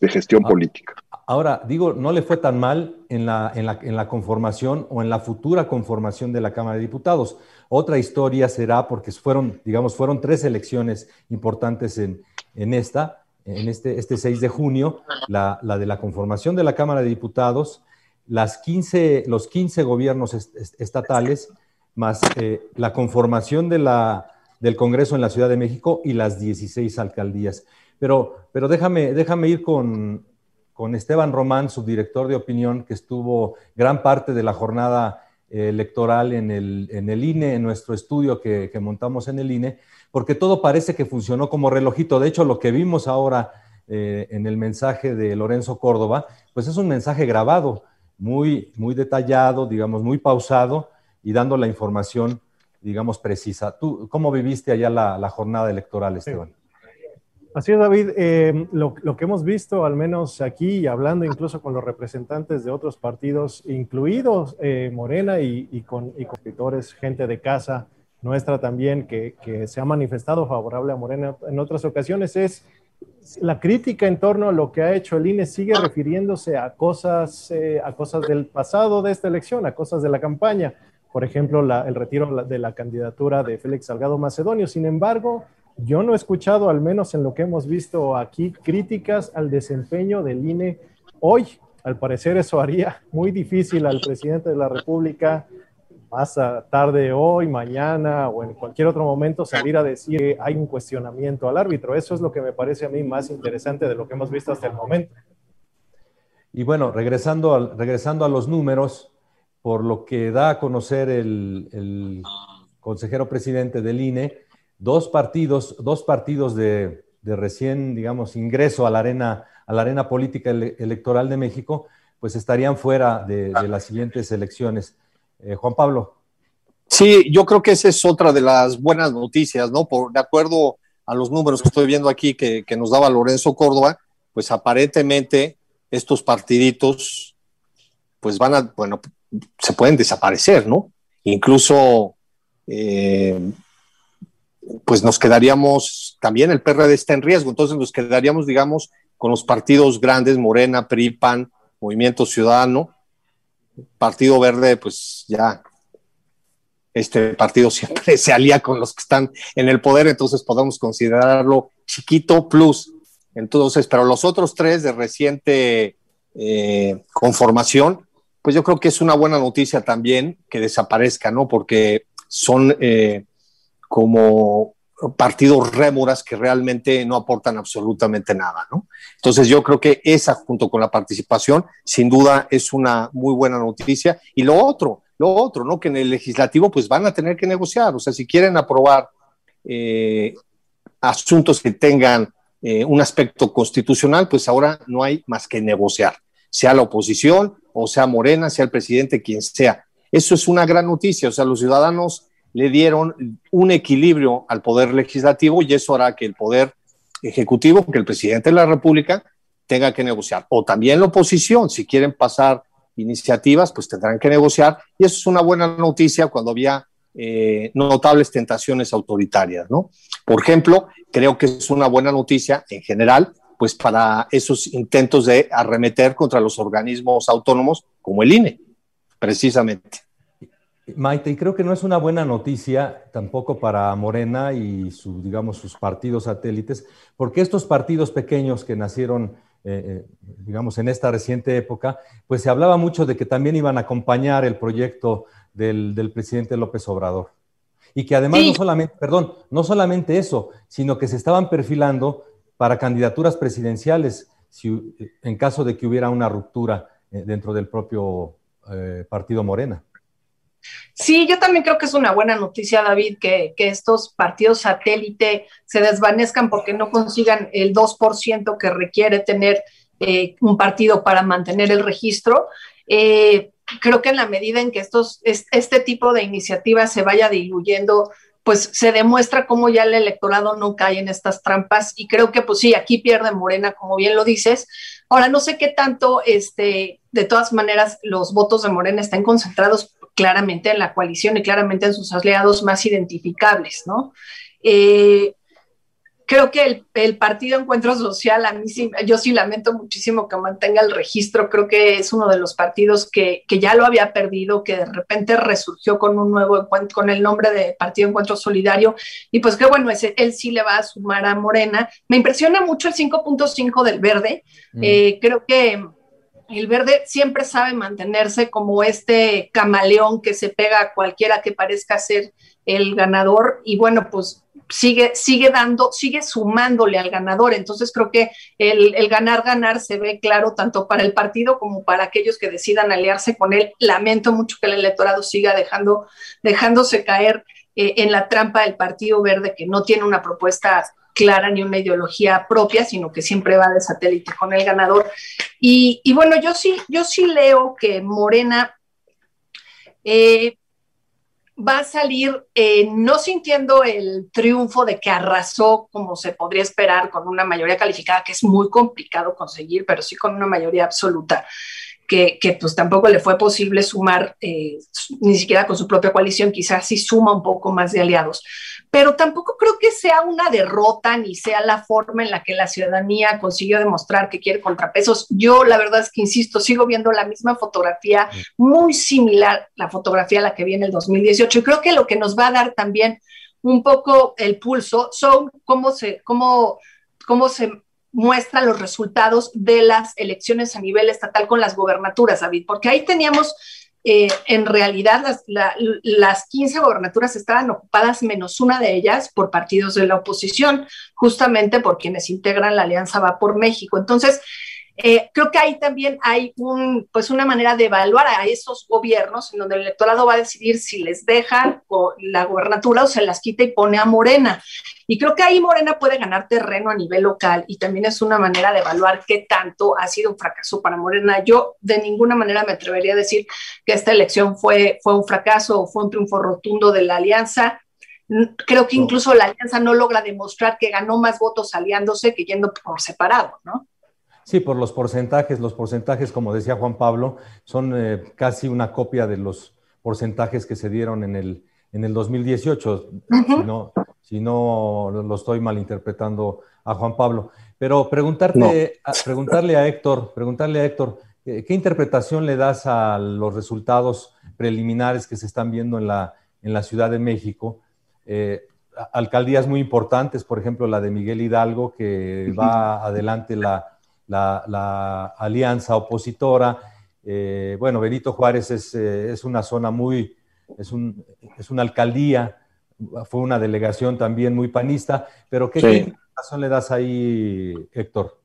de gestión ah, política. Ahora, digo, no le fue tan mal en la, en, la, en la conformación o en la futura conformación de la Cámara de Diputados. Otra historia será, porque fueron, digamos, fueron tres elecciones importantes en, en esta, en este, este 6 de junio, la, la de la conformación de la Cámara de Diputados, las 15, los 15 gobiernos est estatales, más eh, la conformación de la, del Congreso en la Ciudad de México y las 16 alcaldías. Pero, pero déjame, déjame ir con, con Esteban Román, subdirector de opinión, que estuvo gran parte de la jornada electoral en el, en el INE, en nuestro estudio que, que montamos en el INE, porque todo parece que funcionó como relojito. De hecho, lo que vimos ahora eh, en el mensaje de Lorenzo Córdoba, pues es un mensaje grabado muy, muy detallado, digamos, muy pausado y dando la información, digamos, precisa. ¿Tú cómo viviste allá la, la jornada electoral, Esteban? Sí. Así es, David. Eh, lo, lo, que hemos visto, al menos aquí, hablando incluso con los representantes de otros partidos, incluidos eh, Morena y, y, con, y gente de casa nuestra también, que, que, se ha manifestado favorable a Morena en otras ocasiones, es la crítica en torno a lo que ha hecho el INE sigue refiriéndose a cosas, eh, a cosas del pasado de esta elección, a cosas de la campaña. Por ejemplo, el retiro de la candidatura de Félix Salgado Macedonio. Sin embargo, yo no he escuchado, al menos en lo que hemos visto aquí, críticas al desempeño del INE hoy. Al parecer eso haría muy difícil al presidente de la República más tarde hoy, mañana o en cualquier otro momento salir a decir que hay un cuestionamiento al árbitro. Eso es lo que me parece a mí más interesante de lo que hemos visto hasta el momento. Y bueno, regresando, regresando a los números, por lo que da a conocer el, el consejero presidente del INE, dos partidos, dos partidos de, recién, digamos, ingreso a la arena, a la arena política electoral de México, pues estarían fuera de las siguientes elecciones. Eh, Juan Pablo. Sí, yo creo que esa es otra de las buenas noticias, ¿no? Por, de acuerdo a los números que estoy viendo aquí que, nos daba Lorenzo Córdoba, pues aparentemente estos partiditos, pues van a, bueno, se pueden desaparecer, ¿no? Incluso, eh, pues nos quedaríamos, también el PRD está en riesgo, entonces nos quedaríamos, digamos, con los partidos grandes, Morena, PRI, PAN, Movimiento Ciudadano, Partido Verde, pues ya este partido siempre se alía con los que están en el poder, entonces podemos considerarlo chiquito plus. Entonces, pero los otros tres de reciente eh, conformación, pues yo creo que es una buena noticia también que desaparezca, ¿no? Porque son eh, como partidos rémoras que realmente no aportan absolutamente nada, ¿no? Entonces yo creo que esa junto con la participación sin duda es una muy buena noticia y lo otro, lo otro, ¿no? Que en el legislativo pues van a tener que negociar, o sea, si quieren aprobar eh, asuntos que tengan eh, un aspecto constitucional, pues ahora no hay más que negociar, sea la oposición o sea Morena, sea el presidente, quien sea. Eso es una gran noticia, o sea, los ciudadanos le dieron un equilibrio al poder legislativo y eso hará que el poder ejecutivo, que el presidente de la República tenga que negociar. O también la oposición, si quieren pasar iniciativas, pues tendrán que negociar. Y eso es una buena noticia cuando había eh, notables tentaciones autoritarias, ¿no? Por ejemplo, creo que es una buena noticia en general, pues para esos intentos de arremeter contra los organismos autónomos como el INE, precisamente. Maite, y creo que no es una buena noticia tampoco para Morena y su, digamos, sus partidos satélites, porque estos partidos pequeños que nacieron, eh, eh, digamos, en esta reciente época, pues se hablaba mucho de que también iban a acompañar el proyecto del, presidente López Obrador. Y que además no solamente, perdón, no solamente eso, sino que se estaban perfilando para candidaturas presidenciales si, en caso de que hubiera una ruptura eh, dentro del propio partido Morena. Sí, yo también creo que es una buena noticia, David, que, estos partidos satélite se desvanezcan porque no consigan el 2% que requiere tener eh, un partido para mantener el registro. Eh, creo que en la medida en que estos, este tipo de iniciativas se vaya diluyendo, pues se demuestra cómo ya el electorado no cae en estas trampas y creo que pues sí, aquí pierde Morena, como bien lo dices. Ahora, no sé qué tanto, este, de todas maneras, los votos de Morena están concentrados claramente en la coalición y claramente en sus aliados más identificables, ¿no? Eh, creo que el, Partido Encuentro Social, a mí sí, yo sí lamento muchísimo que mantenga el registro, creo que es uno de los partidos que, ya lo había perdido, que de repente resurgió con un nuevo encuentro, con el nombre de Partido Encuentro Solidario, y pues que bueno, ese, él sí le va a sumar a Morena. Me impresiona mucho el 5.5 del verde, mm. eh, creo que el verde siempre sabe mantenerse como este camaleón que se pega a cualquiera que parezca ser el ganador y bueno, pues sigue, sigue dando, sigue sumándole al ganador. Entonces creo que el, ganar, ganar se ve claro tanto para el partido como para aquellos que decidan aliarse con él. Lamento mucho que el electorado siga dejando, dejándose caer eh, en la trampa del Partido Verde, que no tiene una propuesta clara ni una ideología propia, sino que siempre va de satélite con el ganador. Y, bueno, yo sí, yo sí leo que Morena eh, va a salir eh, no sintiendo el triunfo de que arrasó como se podría esperar con una mayoría calificada, que es muy complicado conseguir, pero sí con una mayoría absoluta. Que, que, pues tampoco le fue posible sumar, eh, ni siquiera con su propia coalición, quizás sí suma un poco más de aliados. Pero tampoco creo que sea una derrota ni sea la forma en la que la ciudadanía consiguió demostrar que quiere contrapesos. Yo la verdad es que, insisto, sigo viendo la misma fotografía, muy similar la fotografía a la que vi en el 2018 y creo que lo que nos va a dar también un poco el pulso son cómo se, cómo, cómo se muestran los resultados de las elecciones a nivel estatal con las gobernaturas, David, porque ahí teníamos, eh, en realidad, las, las 15 gobernaturas estaban ocupadas, menos una de ellas, por partidos de la oposición, justamente por quienes integran la Alianza Va por México. Entonces, eh, creo que ahí también hay un, pues una manera de evaluar a esos gobiernos en donde el electorado va a decidir si les deja la gobernatura o se las quita y pone a Morena. Y creo que ahí Morena puede ganar terreno a nivel local y también es una manera de evaluar qué tanto ha sido un fracaso para Morena. Yo de ninguna manera me atrevería a decir que esta elección fue, fue un fracaso o fue un triunfo rotundo de la alianza. Creo que incluso la alianza no logra demostrar que ganó más votos aliándose que yendo por separado, ¿no? Sí, por los porcentajes. Los porcentajes, como decía Juan Pablo, son eh, casi una copia de los porcentajes que se dieron en el, en el 2018, si, no, si no lo estoy malinterpretando a Juan Pablo. Pero preguntarte, preguntarle a Héctor, preguntarle a Héctor, ¿qué interpretación le das a los resultados preliminares que se están viendo en la, en la Ciudad de México? Eh, alcaldías muy importantes, por ejemplo, la de Miguel Hidalgo, que va adelante la, la, alianza opositora. Eh, bueno, Benito Juárez es, eh, es, una zona muy, es, un, es una alcaldía, fue una delegación también muy panista, pero ¿qué, sí. le das ahí, Héctor?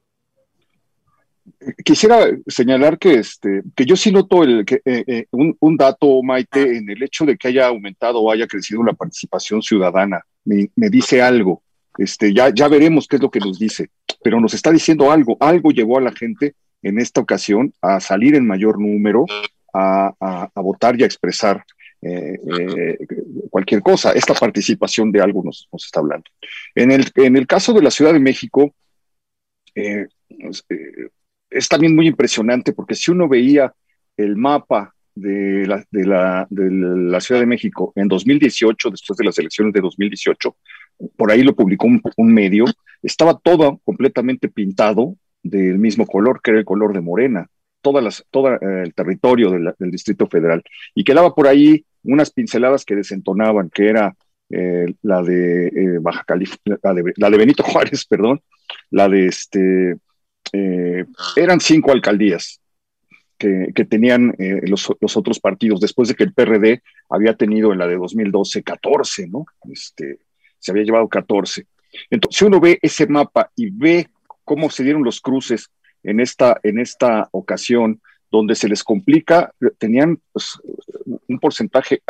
Quisiera señalar que, este, que yo sí noto el, que, eh, un, un, dato, Maite, en el hecho de que haya aumentado o haya crecido la participación ciudadana. Me, me dice algo. Este, ya, veremos qué es lo que nos dice, pero nos está diciendo algo, algo llevó a la gente en esta ocasión a salir en mayor número, a, votar y a expresar eh, eh, cualquier cosa. Esta participación de algo nos, está hablando. En el, caso de la Ciudad de México, eh, eh es también muy impresionante porque si uno veía el mapa de la, de, la, de la, Ciudad de México en 2018, después de las elecciones de 2018, por ahí lo publicó un, medio, estaba todo completamente pintado del mismo color, que era el color de morena, todas las, todo eh, el territorio del Distrito Federal. Y quedaba por ahí unas pinceladas que desentonaban, que era eh, la de eh, Baja California, la de, la de, Benito Juárez, perdón, la de este, eran cinco alcaldías, que, que tenían los, los, otros partidos, después de que el PRD había tenido en la de 2012 14, ¿no? Este, se había llevado 14. Entonces, si uno ve ese mapa y ve cómo se dieron los cruces en esta, en esta ocasión, donde se les complica, tenían pues, un porcentaje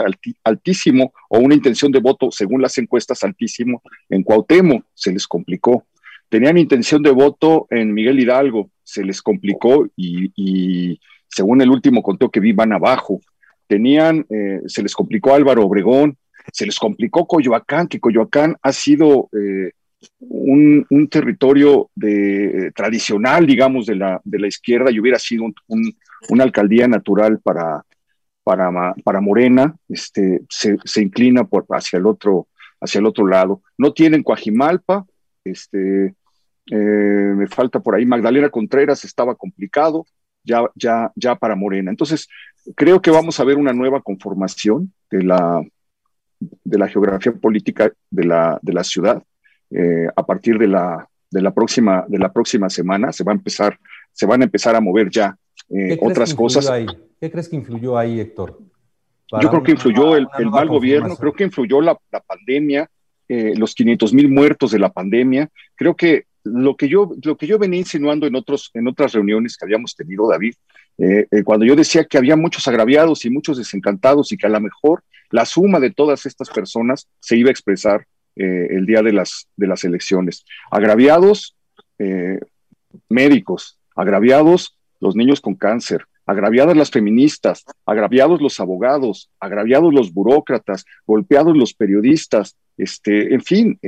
altísimo o una intención de voto, según las encuestas, altísimo en Cuauhtémoc, se les complicó. Tenían intención de voto en Miguel Hidalgo, se les complicó y, y según el último conteo que vi, van abajo. Tenían, eh, se les complicó Álvaro Obregón, se les complicó Coyoacán, que Coyoacán ha sido eh, un, territorio de, eh, tradicional, digamos, de la, de la izquierda y hubiera sido un, un, una alcaldía natural para, para, para Morena, este, se, se, inclina por, hacia, el otro, hacia el otro lado. No tienen Coajimalpa, este, eh, me falta por ahí Magdalena Contreras, estaba complicado, ya, ya, ya para Morena. Entonces, creo que vamos a ver una nueva conformación de la, de la geografía política de la, de la ciudad. Eh, a partir de la, de, la próxima, de la próxima semana se, va a empezar, se van a empezar a mover ya eh, otras cosas. Ahí? ¿Qué crees que influyó ahí, Héctor? Yo creo que influyó el, el mal gobierno, creo que influyó la, la pandemia, eh, los 500 mil muertos de la pandemia. Creo que lo que yo, lo que yo venía insinuando en, otros, en otras reuniones que habíamos tenido, David, eh, eh, cuando yo decía que había muchos agraviados y muchos desencantados y que a lo mejor la suma de todas estas personas se iba a expresar eh, el día de las, de las elecciones. Agraviados médicos, agraviados los niños con cáncer, agraviadas las feministas, agraviados los abogados, agraviados los burócratas, golpeados los periodistas, este, en fin,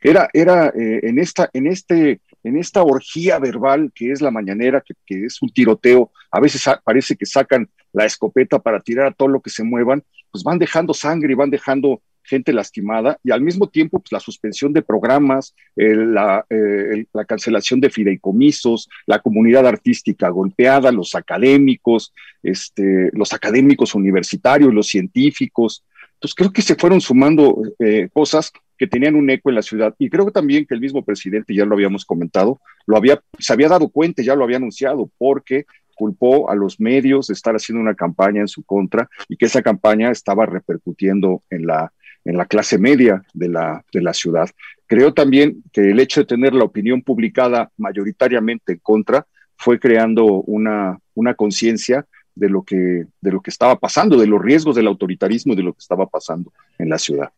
era, era en, esta, en, este, en esta orgía verbal que es la mañanera, que, es un tiroteo, a veces parece que sacan la escopeta para tirar a todo lo que se muevan, pues van dejando sangre y van dejando gente lastimada y al mismo tiempo pues, la suspensión de programas, la, la, cancelación de fideicomisos, la comunidad artística golpeada, los académicos, este, los académicos universitarios, los científicos. Entonces creo que se fueron sumando eh, cosas que tenían un eco en la ciudad. Y creo también que el mismo presidente, ya lo habíamos comentado, lo había, se había dado cuenta, ya lo había anunciado, porque culpó a los medios de estar haciendo una campaña en su contra y que esa campaña estaba repercutiendo en la, en la clase media de la, de la ciudad. Creo también que el hecho de tener la opinión publicada mayoritariamente en contra fue creando una, una conciencia de lo que de lo que estaba pasando, de los riesgos del autoritarismo y de lo que estaba pasando en la ciudad.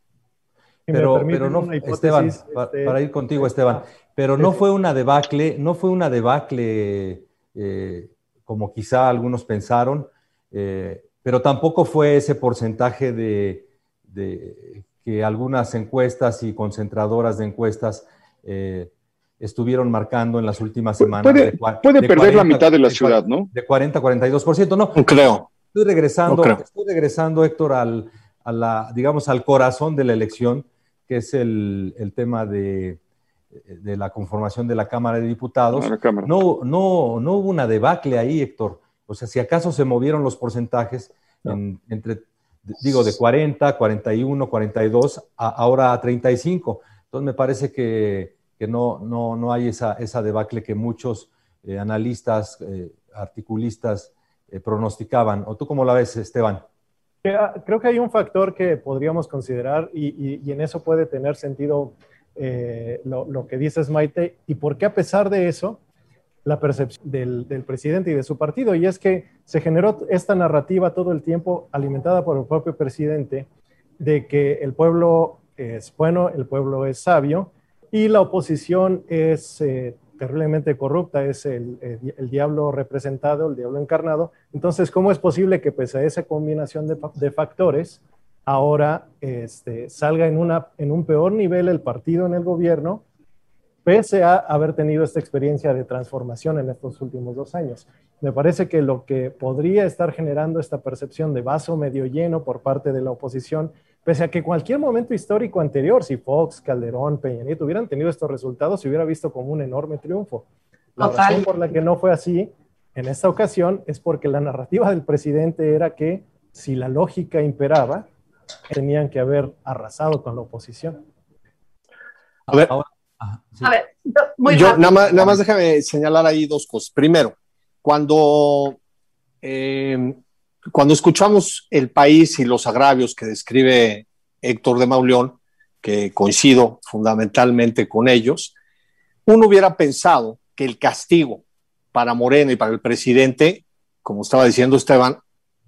Pero, pero no, Esteban, este, para, ir contigo, Esteban, pero no fue una debacle, no fue una debacle eh, como quizá algunos pensaron, eh, pero tampoco fue ese porcentaje de, que algunas encuestas y concentradoras de encuestas eh, estuvieron marcando en las últimas semanas. Puede, perder la mitad de la ciudad, ¿no? De 40 a 42%, no. creo. Estoy regresando, estoy regresando, Héctor, al, a la, digamos, al corazón de la elección, que es el, tema de, de, la conformación de la Cámara de Diputados. Ah, no, no, no hubo una debacle ahí, Héctor. O sea, si acaso se movieron los porcentajes entre, digo, de 40, 41, 42, a, ahora a 35. Entonces me parece que, que no, no, no, hay esa, esa, debacle que muchos eh, analistas, eh, articulistas eh, pronosticaban. ¿O tú cómo la ves, Esteban? Ah, creo que hay un factor que podríamos considerar y, en eso puede tener sentido eh, lo, que dices, Maite, y por qué a pesar de eso, la percepción del, presidente y de su partido, y es que se generó esta narrativa todo el tiempo alimentada por el propio presidente de que el pueblo es bueno, el pueblo es sabio y la oposición es eh, terriblemente corrupta, es el, diablo representado, el diablo encarnado. Entonces, ¿cómo es posible que pese a esa combinación de, factores, ahora este, salga en, una, en un peor nivel el partido en el gobierno, pese a haber tenido esta experiencia de transformación en estos últimos dos años? Me parece que lo que podría estar generando esta percepción de vaso medio lleno por parte de la oposición Pese a que cualquier momento histórico anterior, si Fox, Calderón, Peña Nieto hubieran tenido estos resultados, se hubiera visto como un enorme triunfo. La razón por la que no fue así en esta ocasión es porque la narrativa del presidente era que si la lógica imperaba, tenían que haber arrasado con la oposición. A ver, yo, nada, más, déjame señalar ahí dos cosas. Primero, cuando eh, cuando escuchamos el país y los agravios que describe Héctor de Mauleón, que coincido fundamentalmente con ellos, uno hubiera pensado que el castigo para Moreno y para el presidente, como estaba diciendo Esteban,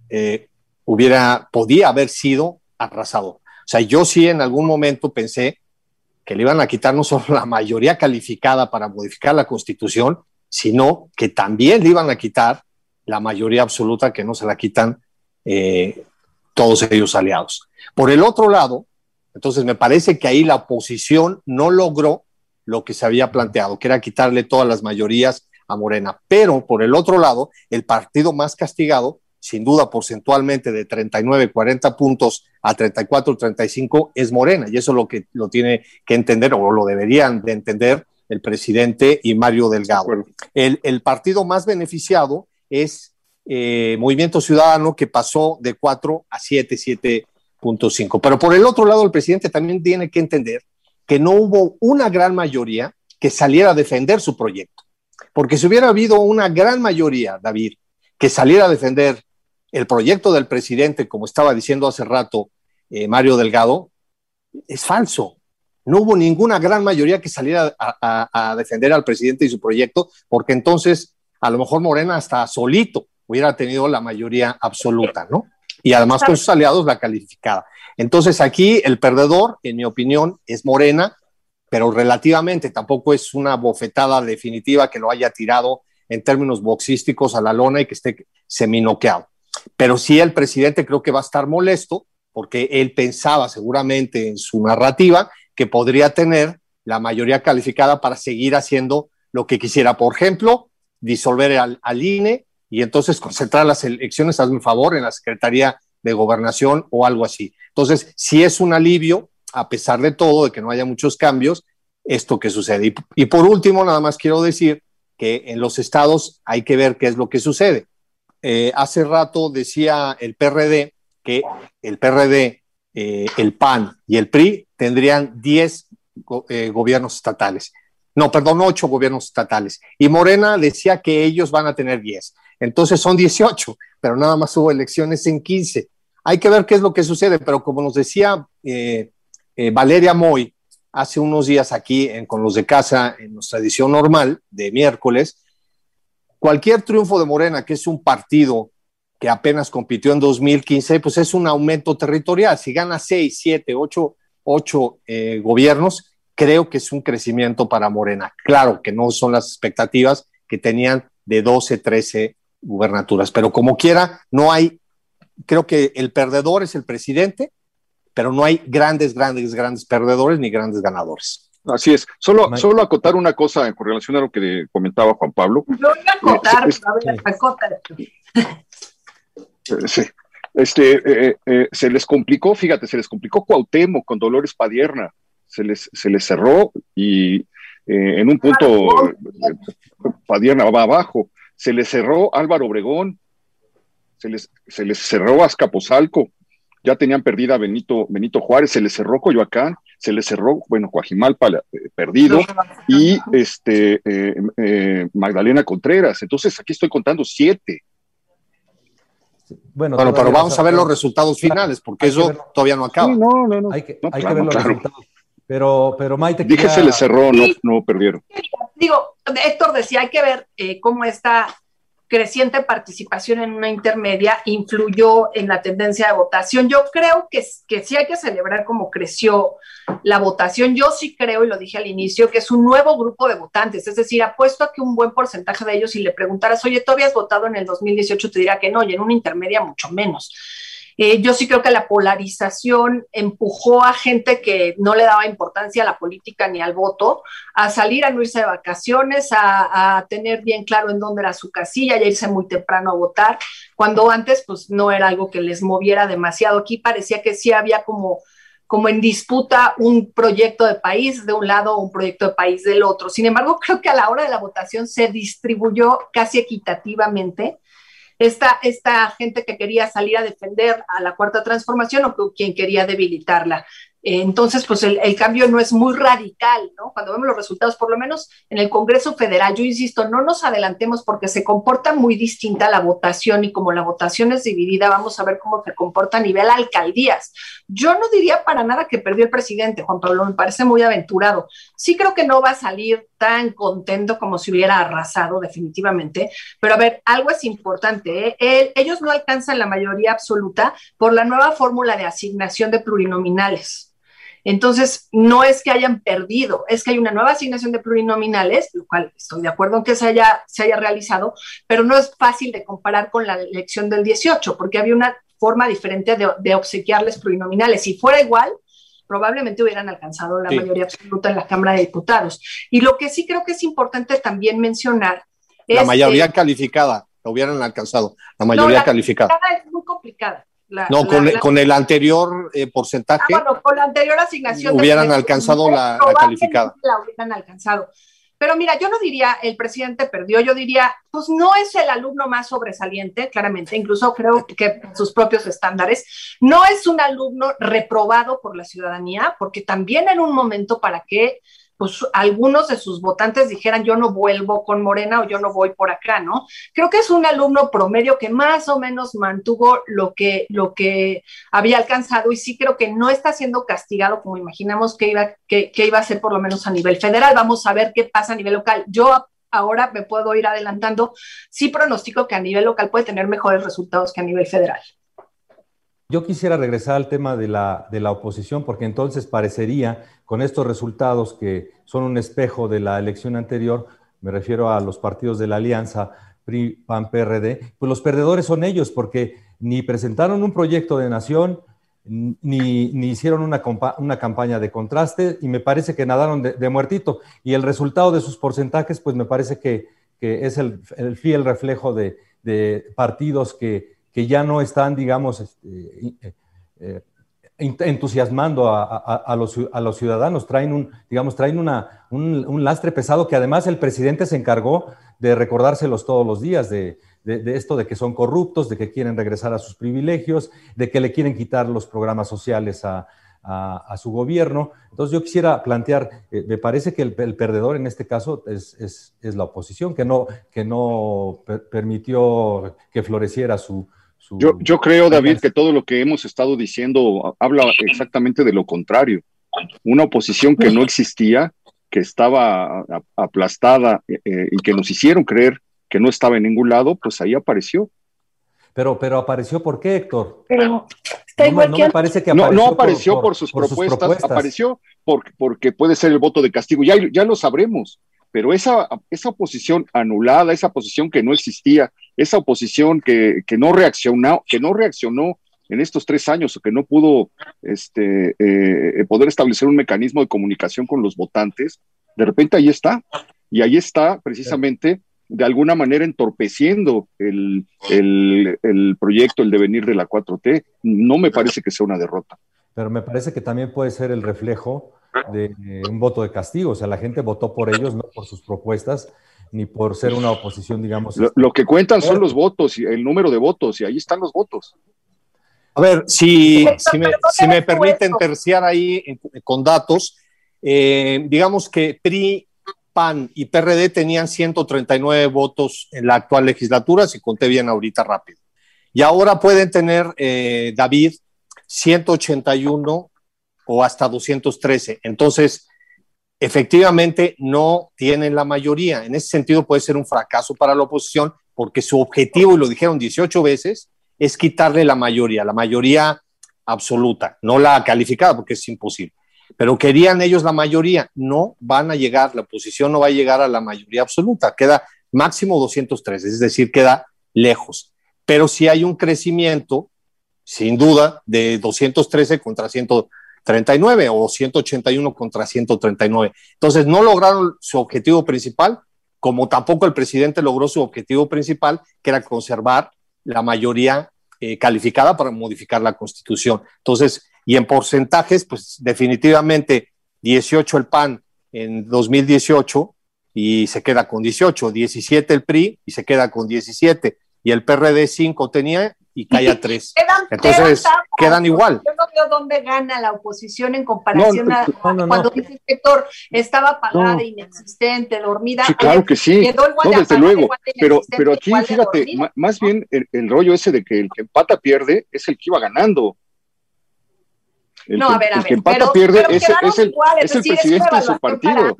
eh, hubiera, podía haber sido arrasado. O sea, yo sí en algún momento pensé que le iban a quitar no solo la mayoría calificada para modificar la constitución, sino que también le iban a quitar la mayoría absoluta que no se la quitan eh, todos ellos aliados. Por el otro lado, entonces me parece que ahí la oposición no logró lo que se había planteado, que era quitarle todas las mayorías a Morena. Pero por el otro lado, el partido más castigado, sin duda porcentualmente de 39, 40 puntos a 34, 35, es Morena. Y eso es lo que lo tiene que entender o lo deberían de entender el presidente y Mario Delgado. El, el partido más beneficiado es eh, Movimiento Ciudadano que pasó de 4 a 7, 7.5. Pero por el otro lado, el presidente también tiene que entender que no hubo una gran mayoría que saliera a defender su proyecto. Porque si hubiera habido una gran mayoría, David, que saliera a defender el proyecto del presidente, como estaba diciendo hace rato eh, Mario Delgado, es falso. No hubo ninguna gran mayoría que saliera a, defender al presidente y su proyecto, porque entonces a lo mejor Morena hasta solito hubiera tenido la mayoría absoluta, ¿no? Y además con sus aliados la calificada. Entonces aquí el perdedor, en mi opinión, es Morena, pero relativamente tampoco es una bofetada definitiva que lo haya tirado en términos boxísticos a la lona y que esté seminoqueado. Pero sí el presidente creo que va a estar molesto porque él pensaba seguramente en su narrativa que podría tener la mayoría calificada para seguir haciendo lo que quisiera. Por ejemplo, disolver al, INE y entonces concentrar las elecciones, hazme un favor, en la Secretaría de Gobernación o algo así. Entonces, si es un alivio, a pesar de todo, de que no haya muchos cambios, esto que sucede. Y, por último, nada más quiero decir que en los estados hay que ver qué es lo que sucede. Eh, hace rato decía el PRD que el PRD, eh, el PAN y el PRI tendrían 10 eh, gobiernos estatales. No, perdón, 8 gobiernos estatales. Y Morena decía que ellos van a tener 10. Entonces son 18, pero nada más hubo elecciones en 15. Hay que ver qué es lo que sucede, pero como nos decía Valeria Moy, hace unos días aquí con los de casa en nuestra edición normal de miércoles, cualquier triunfo de Morena, que es un partido que apenas compitió en 2015, pues es un aumento territorial. Si gana 6, 7, 8, 8 gobiernos, creo que es un crecimiento para Morena. Claro que no son las expectativas que tenían de 12, 13 gubernaturas, pero como quiera, no hay, creo que el perdedor es el presidente pero no hay grandes, grandes, grandes perdedores ni grandes ganadores. Así es. Solo, solo acotar una cosa con relación a lo que comentaba Juan Pablo. Yo voy a acotar, Sí. Este, eh, eh, se les complicó, fíjate, se les complicó Cuauhtémoc con Dolores Padierna, se les, se les cerró y eh, en un punto Padierna va abajo, se les cerró Álvaro Obregón, se les, se les cerró Azcapotzalco, ya tenían perdida Benito, Benito Juárez, se les cerró Coyoacán, se les cerró, bueno, Coajimalpa eh, perdido. Y este eh, eh, Magdalena Contreras. Entonces aquí estoy contando siete. Bueno, pero vamos a ver los resultados finales, porque eso todavía no acaba. no, no, no. Hay que, ver los resultados. Pero, pero Maite. Dije se les cerró, no, no perdieron. Digo, Héctor decía, hay que ver cómo está creciente participación en una intermedia influyó en la tendencia de votación. Yo creo que, que sí hay que celebrar cómo creció la votación. Yo sí creo, y lo dije al inicio, que es un nuevo grupo de votantes. Es decir, apuesto a que un buen porcentaje de ellos, si le preguntaras, oye, ¿tú habías votado en el 2018? Te dirá que no, y en una intermedia mucho menos. Eh, yo sí creo que la polarización empujó a gente que no le daba importancia a la política ni al voto a salir a no irse de vacaciones, a, tener bien claro en dónde era su casilla y a irse muy temprano a votar, cuando antes pues no era algo que les moviera demasiado. Aquí parecía que sí había como como en disputa un proyecto de país de un lado o un proyecto de país del otro. Sin embargo, creo que a la hora de la votación se distribuyó casi equitativamente esta, esta gente que quería salir a defender a la cuarta transformación o quien quería debilitarla. Entonces, pues el, cambio no es muy radical, ¿no? Cuando vemos los resultados, por lo menos en el Congreso Federal, yo insisto, no nos adelantemos porque se comporta muy distinta la votación y como la votación es dividida, vamos a ver cómo se comporta a nivel alcaldías. Yo no diría para nada que perdió el presidente, Juan Pablo, me parece muy aventurado. Sí creo que no va a salir tan contento como si hubiera arrasado definitivamente, pero a ver, algo es importante, ¿eh? ellos no alcanzan la mayoría absoluta por la nueva fórmula de asignación de plurinominales. Entonces, no es que hayan perdido, es que hay una nueva asignación de plurinominales, lo cual estoy de acuerdo en que se haya, se haya realizado, pero no es fácil de comparar con la elección del 18, porque había una forma diferente de, obsequiarles plurinominales. Si fuera igual, probablemente hubieran alcanzado la mayoría absoluta en la Cámara de Diputados. Y lo que sí creo que es importante también mencionar es... La mayoría calificada, lo hubieran alcanzado, la mayoría la calificada. Es muy complicada no, con, el anterior eh, porcentaje. Ah, bueno, con la anterior asignación. Hubieran alcanzado la, calificada. La hubieran alcanzado. Pero mira, yo no diría el presidente perdió, yo diría, pues no es el alumno más sobresaliente, claramente, incluso creo que sus propios estándares, no es un alumno reprobado por la ciudadanía, porque también en un momento para que pues algunos de sus votantes dijeran yo no vuelvo con Morena o yo no voy por acá, ¿no? Creo que es un alumno promedio que más o menos mantuvo lo que, lo que había alcanzado y sí creo que no está siendo castigado como imaginamos que iba, que, que iba a ser por lo menos a nivel federal. Vamos a ver qué pasa a nivel local. Yo ahora me puedo ir adelantando, sí pronostico que a nivel local puede tener mejores resultados que a nivel federal. Yo quisiera regresar al tema de la, de la, oposición, porque entonces parecería, con estos resultados que son un espejo de la elección anterior, me refiero a los partidos de la alianza PRI, PAN, PRD, pues los perdedores son ellos, porque ni presentaron un proyecto de nación, ni, ni hicieron una, una, campaña de contraste y me parece que nadaron de, muertito. Y el resultado de sus porcentajes, pues me parece que, que es el, el, fiel reflejo de, de partidos que, que, ya no están, digamos, entusiasmando a, los, ciudadanos, traen, un, digamos, traen un, lastre pesado que además el presidente se encargó de recordárselos todos los días, de, esto de que son corruptos, de que quieren regresar a sus privilegios, de que le quieren quitar los programas sociales a, su gobierno. Entonces yo quisiera plantear, eh, me parece que el, perdedor en este caso es, la oposición, que no permitió que floreciera su... yo, yo creo, David, que todo lo que hemos estado diciendo habla exactamente de lo contrario. Una oposición que no existía, que estaba aplastada eh, eh, y que nos hicieron creer que no estaba en ningún lado, pues ahí apareció. Pero, pero apareció por qué, Héctor? Pero está igual no, que me parece que apareció no, no apareció por, sus, propuestas, apareció porque, porque puede ser el voto de castigo, ya, ya lo sabremos, pero esa, esa oposición anulada, esa oposición que no existía, esa oposición que, que no reaccionó, que no reaccionó en estos tres años o que no pudo este, eh, poder establecer un mecanismo de comunicación con los votantes, de repente ahí está. Y ahí está precisamente de alguna manera entorpeciendo el, proyecto, el devenir de la 4T. No me parece que sea una derrota. Pero me parece que también puede ser el reflejo de un voto de castigo. O sea, la gente votó por ellos, no por sus propuestas, ni por ser una oposición, digamos. Lo, lo que cuentan son los votos y el número de votos, y ahí están los votos. A ver, si, si, me, permiten terciar ahí con datos, eh, digamos que PRI PAN y PRD tenían 139 votos en la actual legislatura, si conté bien ahorita rápido. Y ahora pueden tener, eh, David, 181 o hasta 213. Entonces, efectivamente, no tienen la mayoría. En ese sentido, puede ser un fracaso para la oposición, porque su objetivo, y lo dijeron 18 veces, es quitarle la mayoría, la mayoría absoluta, no la calificada, porque es imposible pero querían ellos la mayoría. No van a llegar, la oposición no va a llegar a la mayoría absoluta, queda máximo 203, es decir, queda lejos. Pero si hay un crecimiento, sin duda, de 213 contra 139 o 181 contra 139. Entonces, no lograron su objetivo principal, como tampoco el presidente logró su objetivo principal, que era conservar la mayoría eh, calificada para modificar la constitución. Entonces, y en porcentajes, pues definitivamente 18 el PAN en 2018 y se queda con 18, 17 el PRI y se queda con 17 y el PRD 5 tenía y cae a 3. Entonces quedan, igual. Yo no veo dónde gana la oposición en comparación a cuando dice el sector estaba apagada, inexistente, dormida. Sí, claro que sí, no, desde luego. Pero, pero aquí, fíjate, más bien el, el, rollo ese de que el que empata pierde es el que iba ganando. El no, que, a ver, a ver. que empata pierde es, es, el, es el presidente de su partido.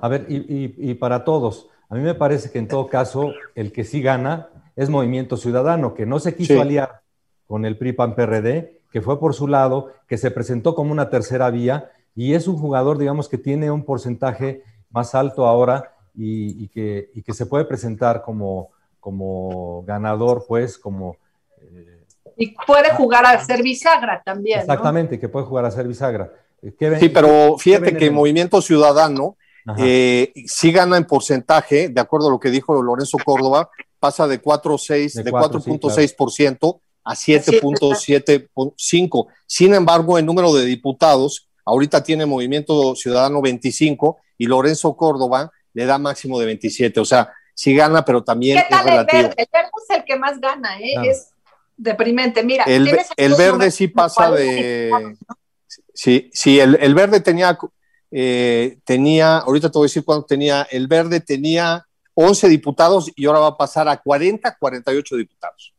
A ver, y, y, y, para todos, a mí me parece que en todo caso el que sí gana es Movimiento Ciudadano, que no se quiso aliar con el PRI-PAN-PRD, que fue por su lado, que se presentó como una tercera vía y es un jugador, digamos, que tiene un porcentaje más alto ahora y, y que, y que se puede presentar como, como ganador, pues, como y puede jugar a ser bisagra también. Exactamente, que puede jugar a ser bisagra. Eh, sí, pero fíjate que Movimiento Ciudadano eh, sí gana en porcentaje, de acuerdo a lo que dijo Lorenzo Córdoba, pasa de 4.6, de 4.6% a 7.75. Sin embargo, el número de diputados, ahorita tiene Movimiento Ciudadano 25 y Lorenzo Córdoba le da máximo de 27. O sea, sí gana, pero también es relativo. El verde? el verde es el que más gana, ¿eh? Es deprimente. Mira, el, el verde sí pasa de. Sí, sí, el, el verde tenía, eh, tenía, ahorita te voy a decir cuánto tenía, el verde tenía 11 diputados y ahora va a pasar a 40, 48 diputados.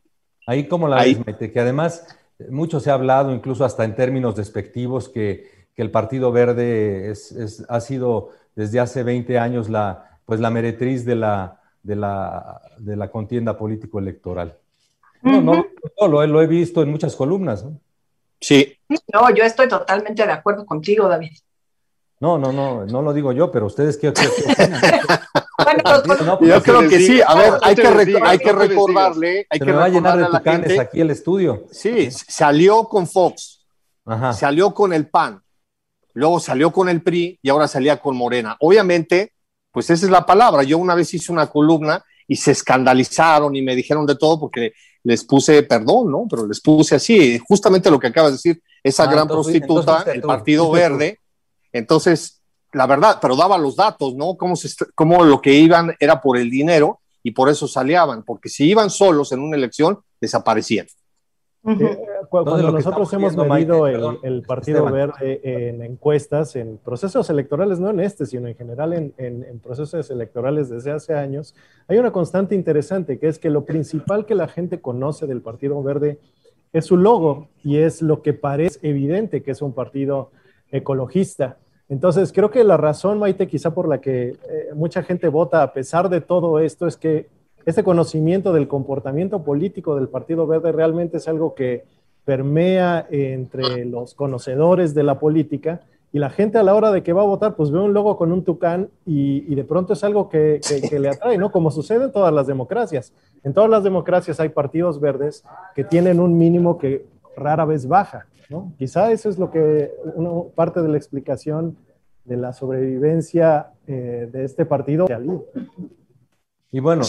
Ahí como la Ahí. que además mucho se ha hablado, incluso hasta en términos despectivos, que, que el Partido Verde es, es, ha sido desde hace 20 años la, pues la meretriz de la, de la, de la contienda político-electoral. No, no, no lo, lo, he visto en muchas columnas. ¿no? Sí. No, yo estoy totalmente de acuerdo contigo, David. No, no, no, no lo digo yo, pero ustedes qué, qué, yo creo que sí. A ver, hay que, hay que recordarle, hay que recordarle a la gente. aquí el estudio. Sí, salió con Fox, salió con el PAN, luego salió con el PRI y ahora salía con Morena. Obviamente, pues esa es la palabra. Yo una vez hice una columna y se escandalizaron y me dijeron de todo porque les puse perdón, ¿no? Pero les puse así, justamente lo que acabas de decir, esa ah, gran prostituta, el Partido Verde. Entonces, la verdad, pero daba los datos, ¿no? Cómo, se, cómo lo que iban era por el dinero y por eso salían, porque si iban solos en una elección, desaparecían. Eh, cuando nosotros hemos medido el, Partido Verde en encuestas, en procesos electorales, no en este, sino en general en, en, procesos electorales desde hace años, hay una constante interesante, que es que lo principal que la gente conoce del Partido Verde es su logo y es lo que parece evidente que es un partido ecologista. Entonces, creo que la razón, Maite, quizá por la que eh, mucha gente vota a pesar de todo esto, es que este conocimiento del comportamiento político del Partido Verde realmente es algo que permea entre los conocedores de la política y la gente a la hora de que va a votar, pues ve un logo con un tucán y, de pronto es algo que, le atrae, ¿no? Como sucede en todas las democracias. En todas las democracias hay partidos verdes que tienen un mínimo que rara vez baja, ¿no? Quizá eso es lo que, una parte de la explicación de la sobrevivencia eh, de este partido. Y bueno,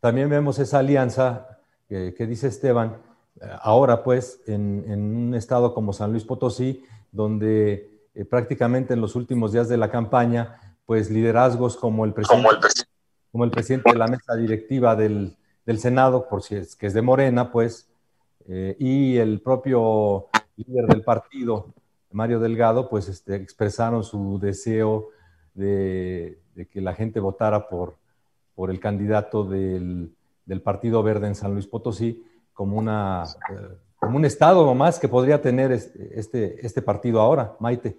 también, vemos esa alianza que, dice Esteban, eh, ahora pues en, un estado como San Luis Potosí, donde eh, prácticamente en los últimos días de la campaña, pues liderazgos como el presidente, como el, presidente de la mesa directiva del, Senado, por si es que es de Morena, pues, eh, y el propio líder del partido, Mario Delgado, pues este, expresaron su deseo de, que la gente votara por, por el candidato del, Partido Verde en San Luis Potosí como, una, eh, como un estado más que podría tener este, este, este, partido ahora, Maite.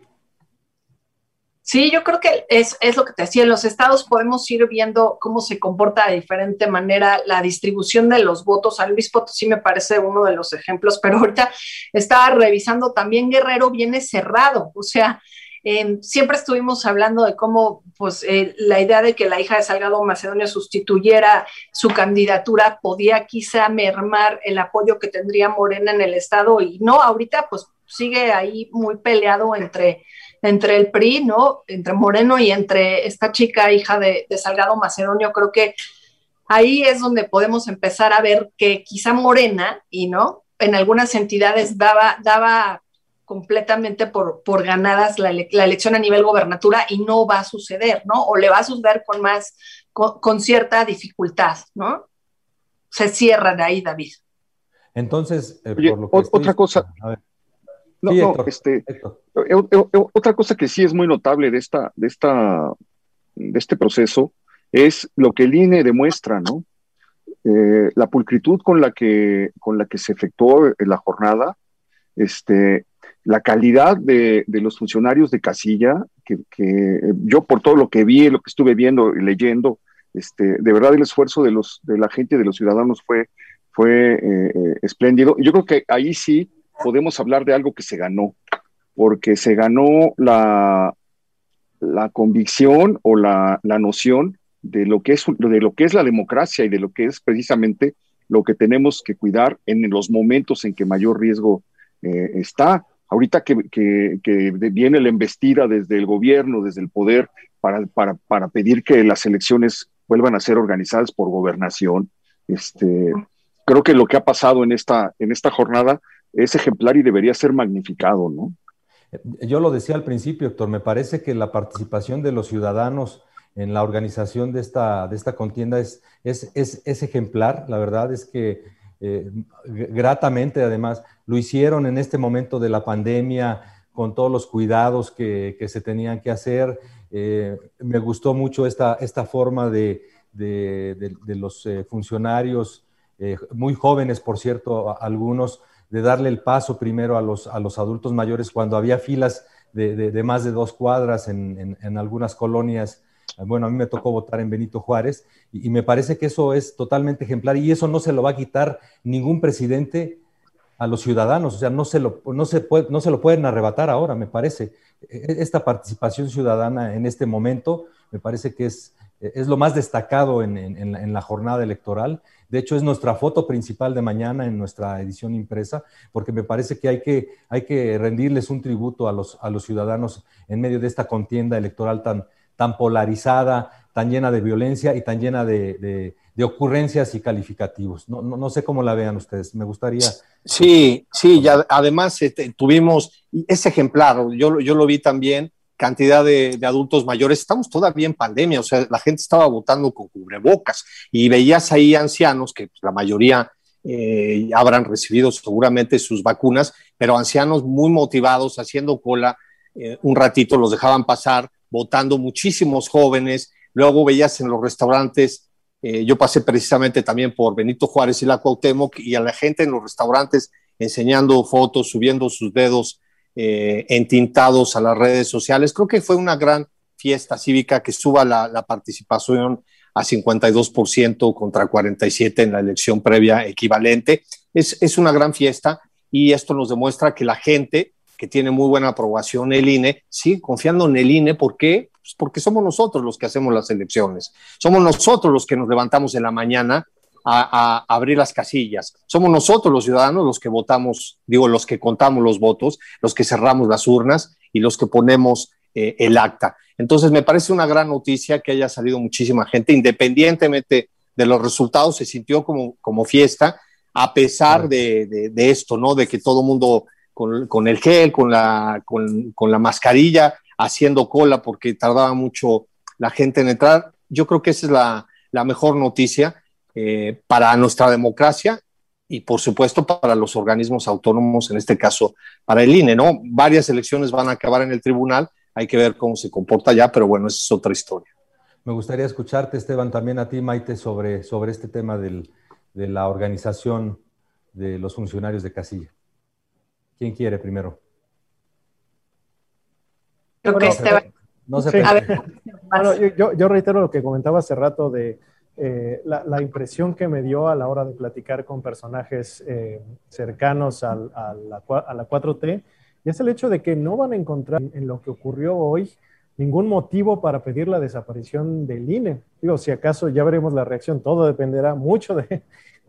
Sí, yo creo que es, es, lo que te decía, en los estados podemos ir viendo cómo se comporta de diferente manera la distribución de los votos. San Luis Potosí me parece uno de los ejemplos, pero ahorita estaba revisando también Guerrero viene cerrado, o sea, Em, siempre estuvimos hablando de cómo pues, eh, la idea de que la hija de Salgado Macedonio sustituyera su candidatura podía quizá mermar el apoyo que tendría Morena en el Estado y no, ahorita pues sigue ahí muy peleado entre, entre el PRI, ¿no? Entre Moreno y entre esta chica hija de, de Salgado Macedonio. Creo que ahí es donde podemos empezar a ver que quizá Morena, y no, en algunas entidades daba, daba completamente por, por ganadas la, elección a nivel gobernatura y no va a suceder, ¿no? O le va a suceder con más, con, cierta dificultad, ¿no? Se cierran ahí, David. Entonces, eh, por lo que otra cosa. No, no, este, eh, eh, otra cosa que sí es muy notable de esta, de esta, de este proceso es lo que el INE demuestra, ¿no? la pulcritud con la que, con la que se efectuó la jornada, este, la calidad de, los funcionarios de casilla, que, yo por todo lo que vi, lo que estuve viendo y leyendo, este, de verdad el esfuerzo de, los, de la gente, de los ciudadanos fue, fue eh, eh, espléndido. Yo creo que ahí sí podemos hablar de algo que se ganó, porque se ganó la, la convicción o la, noción de lo, que es, de lo que es la democracia y de lo que es precisamente lo que tenemos que cuidar en los momentos en que mayor riesgo eh, está. Ahorita que, viene la embestida desde el gobierno, desde el poder, para, para, pedir que las elecciones vuelvan a ser organizadas por gobernación, este, creo que lo que ha pasado en esta, en esta jornada es ejemplar y debería ser magnificado, ¿no? Yo lo decía al principio, Héctor, me parece que la participación de los ciudadanos en la organización de esta, de esta contienda es, es, es ejemplar. La verdad es que eh, gratamente además. Lo hicieron en este momento de la pandemia con todos los cuidados que, se tenían que hacer. Eh, me gustó mucho esta, esta forma de, los eh, funcionarios, muy jóvenes, por cierto, algunos, de darle el paso primero a los, a los adultos mayores cuando había filas de, más de dos cuadras en, en algunas colonias bueno, a mí me tocó votar en Benito Juárez y, me parece que eso es totalmente ejemplar y eso no se lo va a quitar ningún presidente a los ciudadanos, o sea, no se lo, no se puede, no se lo pueden arrebatar ahora, me parece. E, e, esta participación ciudadana en este momento me parece que es, es lo más destacado en, la, jornada electoral. De hecho, es nuestra foto principal de mañana en nuestra edición impresa, porque me parece que hay que, hay que rendirles un tributo a los, a los ciudadanos en medio de esta contienda electoral tan, tan polarizada, tan llena de violencia y tan llena de, ocurrencias y calificativos. No, no, sé cómo la vean ustedes, me gustaría. Sí, sí, ya, además este, tuvimos ese ejemplar, yo, yo lo vi también cantidad de, adultos mayores. Estamos todavía en pandemia, o sea, la gente estaba votando con cubrebocas y veías ahí ancianos que pues, la mayoría eh, habrán recibido seguramente sus vacunas, pero ancianos muy motivados, haciendo cola, eh, un ratito los dejaban pasar, votando muchísimos jóvenes. Luego veías en los restaurantes, eh, yo pasé precisamente también por Benito Juárez y la Cuauhtémoc, y a la gente en los restaurantes enseñando fotos, subiendo sus dedos eh, entintados a las redes sociales. Creo que fue una gran fiesta cívica que suba la, participación a 52% contra 47% en la elección previa equivalente. Es, es, una gran fiesta y esto nos demuestra que la gente que tiene muy buena aprobación el INE sigue confiando en el INE. ¿Por qué? Pues porque somos nosotros los que hacemos las elecciones. Somos nosotros los que nos levantamos en la mañana a, abrir las casillas. Somos nosotros los ciudadanos los que votamos, digo, los que contamos los votos, los que cerramos las urnas y los que ponemos eh, el acta. Entonces, me parece una gran noticia que haya salido muchísima gente, independientemente de los resultados, se sintió como, como fiesta, a pesar de, esto, ¿no? De que todo el mundo con, el gel, con la, con, la mascarilla, haciendo cola porque tardaba mucho la gente en entrar. Yo creo que esa es la, la mejor noticia eh, para nuestra democracia y por supuesto para los organismos autónomos, en este caso para el INE, ¿no? Varias elecciones van a acabar en el tribunal, hay que ver cómo se comporta ya, pero bueno, esa es otra historia. Me gustaría escucharte, Esteban, también a ti, Maite, sobre, sobre este tema del, de la organización de los funcionarios de casilla. ¿Quién quiere primero? Creo que Esteban. No se yo, yo reitero lo que comentaba hace rato de eh, la, impresión que me dio a la hora de platicar con personajes eh, cercanos a, la, 4T, y es el hecho de que no van a encontrar en, lo que ocurrió hoy ningún motivo para pedir la desaparición del INE. Digo, si acaso ya veremos la reacción, todo dependerá mucho de,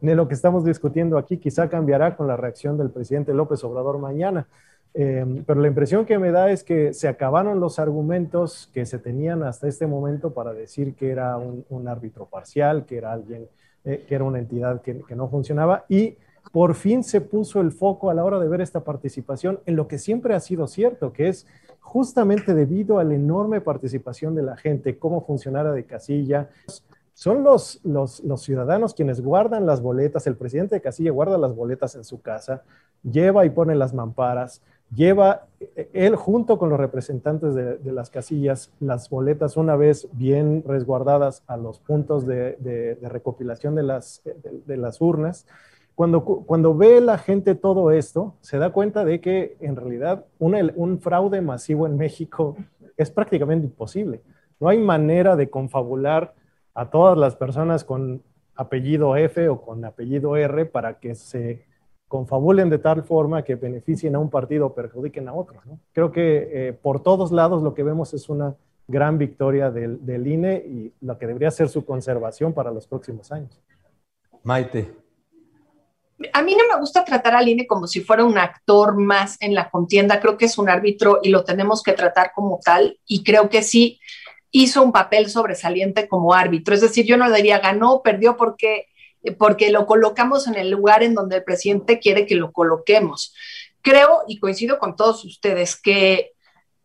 de lo que estamos discutiendo aquí, quizá cambiará con la reacción del presidente López Obrador mañana. Em, pero la impresión que me da es que se acabaron los argumentos que se tenían hasta este momento para decir que era un, árbitro parcial, que era alguien, eh, que era una entidad que, que, no funcionaba y por fin se puso el foco a la hora de ver esta participación en lo que siempre ha sido cierto, que es justamente debido a la enorme participación de la gente, cómo funcionara de casilla. Son los, los, ciudadanos quienes guardan las boletas, el presidente de casilla guarda las boletas en su casa, lleva y pone las mamparas, lleva él junto con los representantes de, las casillas las boletas una vez bien resguardadas a los puntos de, recopilación de las, de, las urnas. Cuando, cuando ve la gente todo esto, se da cuenta de que en realidad un fraude masivo en México es prácticamente imposible. No hay manera de confabular a todas las personas con apellido F o con apellido R para que se confabulen de tal forma que beneficien a un partido o perjudiquen a otro. Creo que eh, por todos lados lo que vemos es una gran victoria del, INE y lo que debería ser su conservación para los próximos años. Maite. A mí no me gusta tratar al INE como si fuera un actor más en la contienda. Creo que es un árbitro y lo tenemos que tratar como tal. Y creo que sí hizo un papel sobresaliente como árbitro. Es decir, yo no le diría ganó, perdió porque porque lo colocamos en el lugar en donde el presidente quiere que lo coloquemos. Creo, y coincido con todos ustedes, que,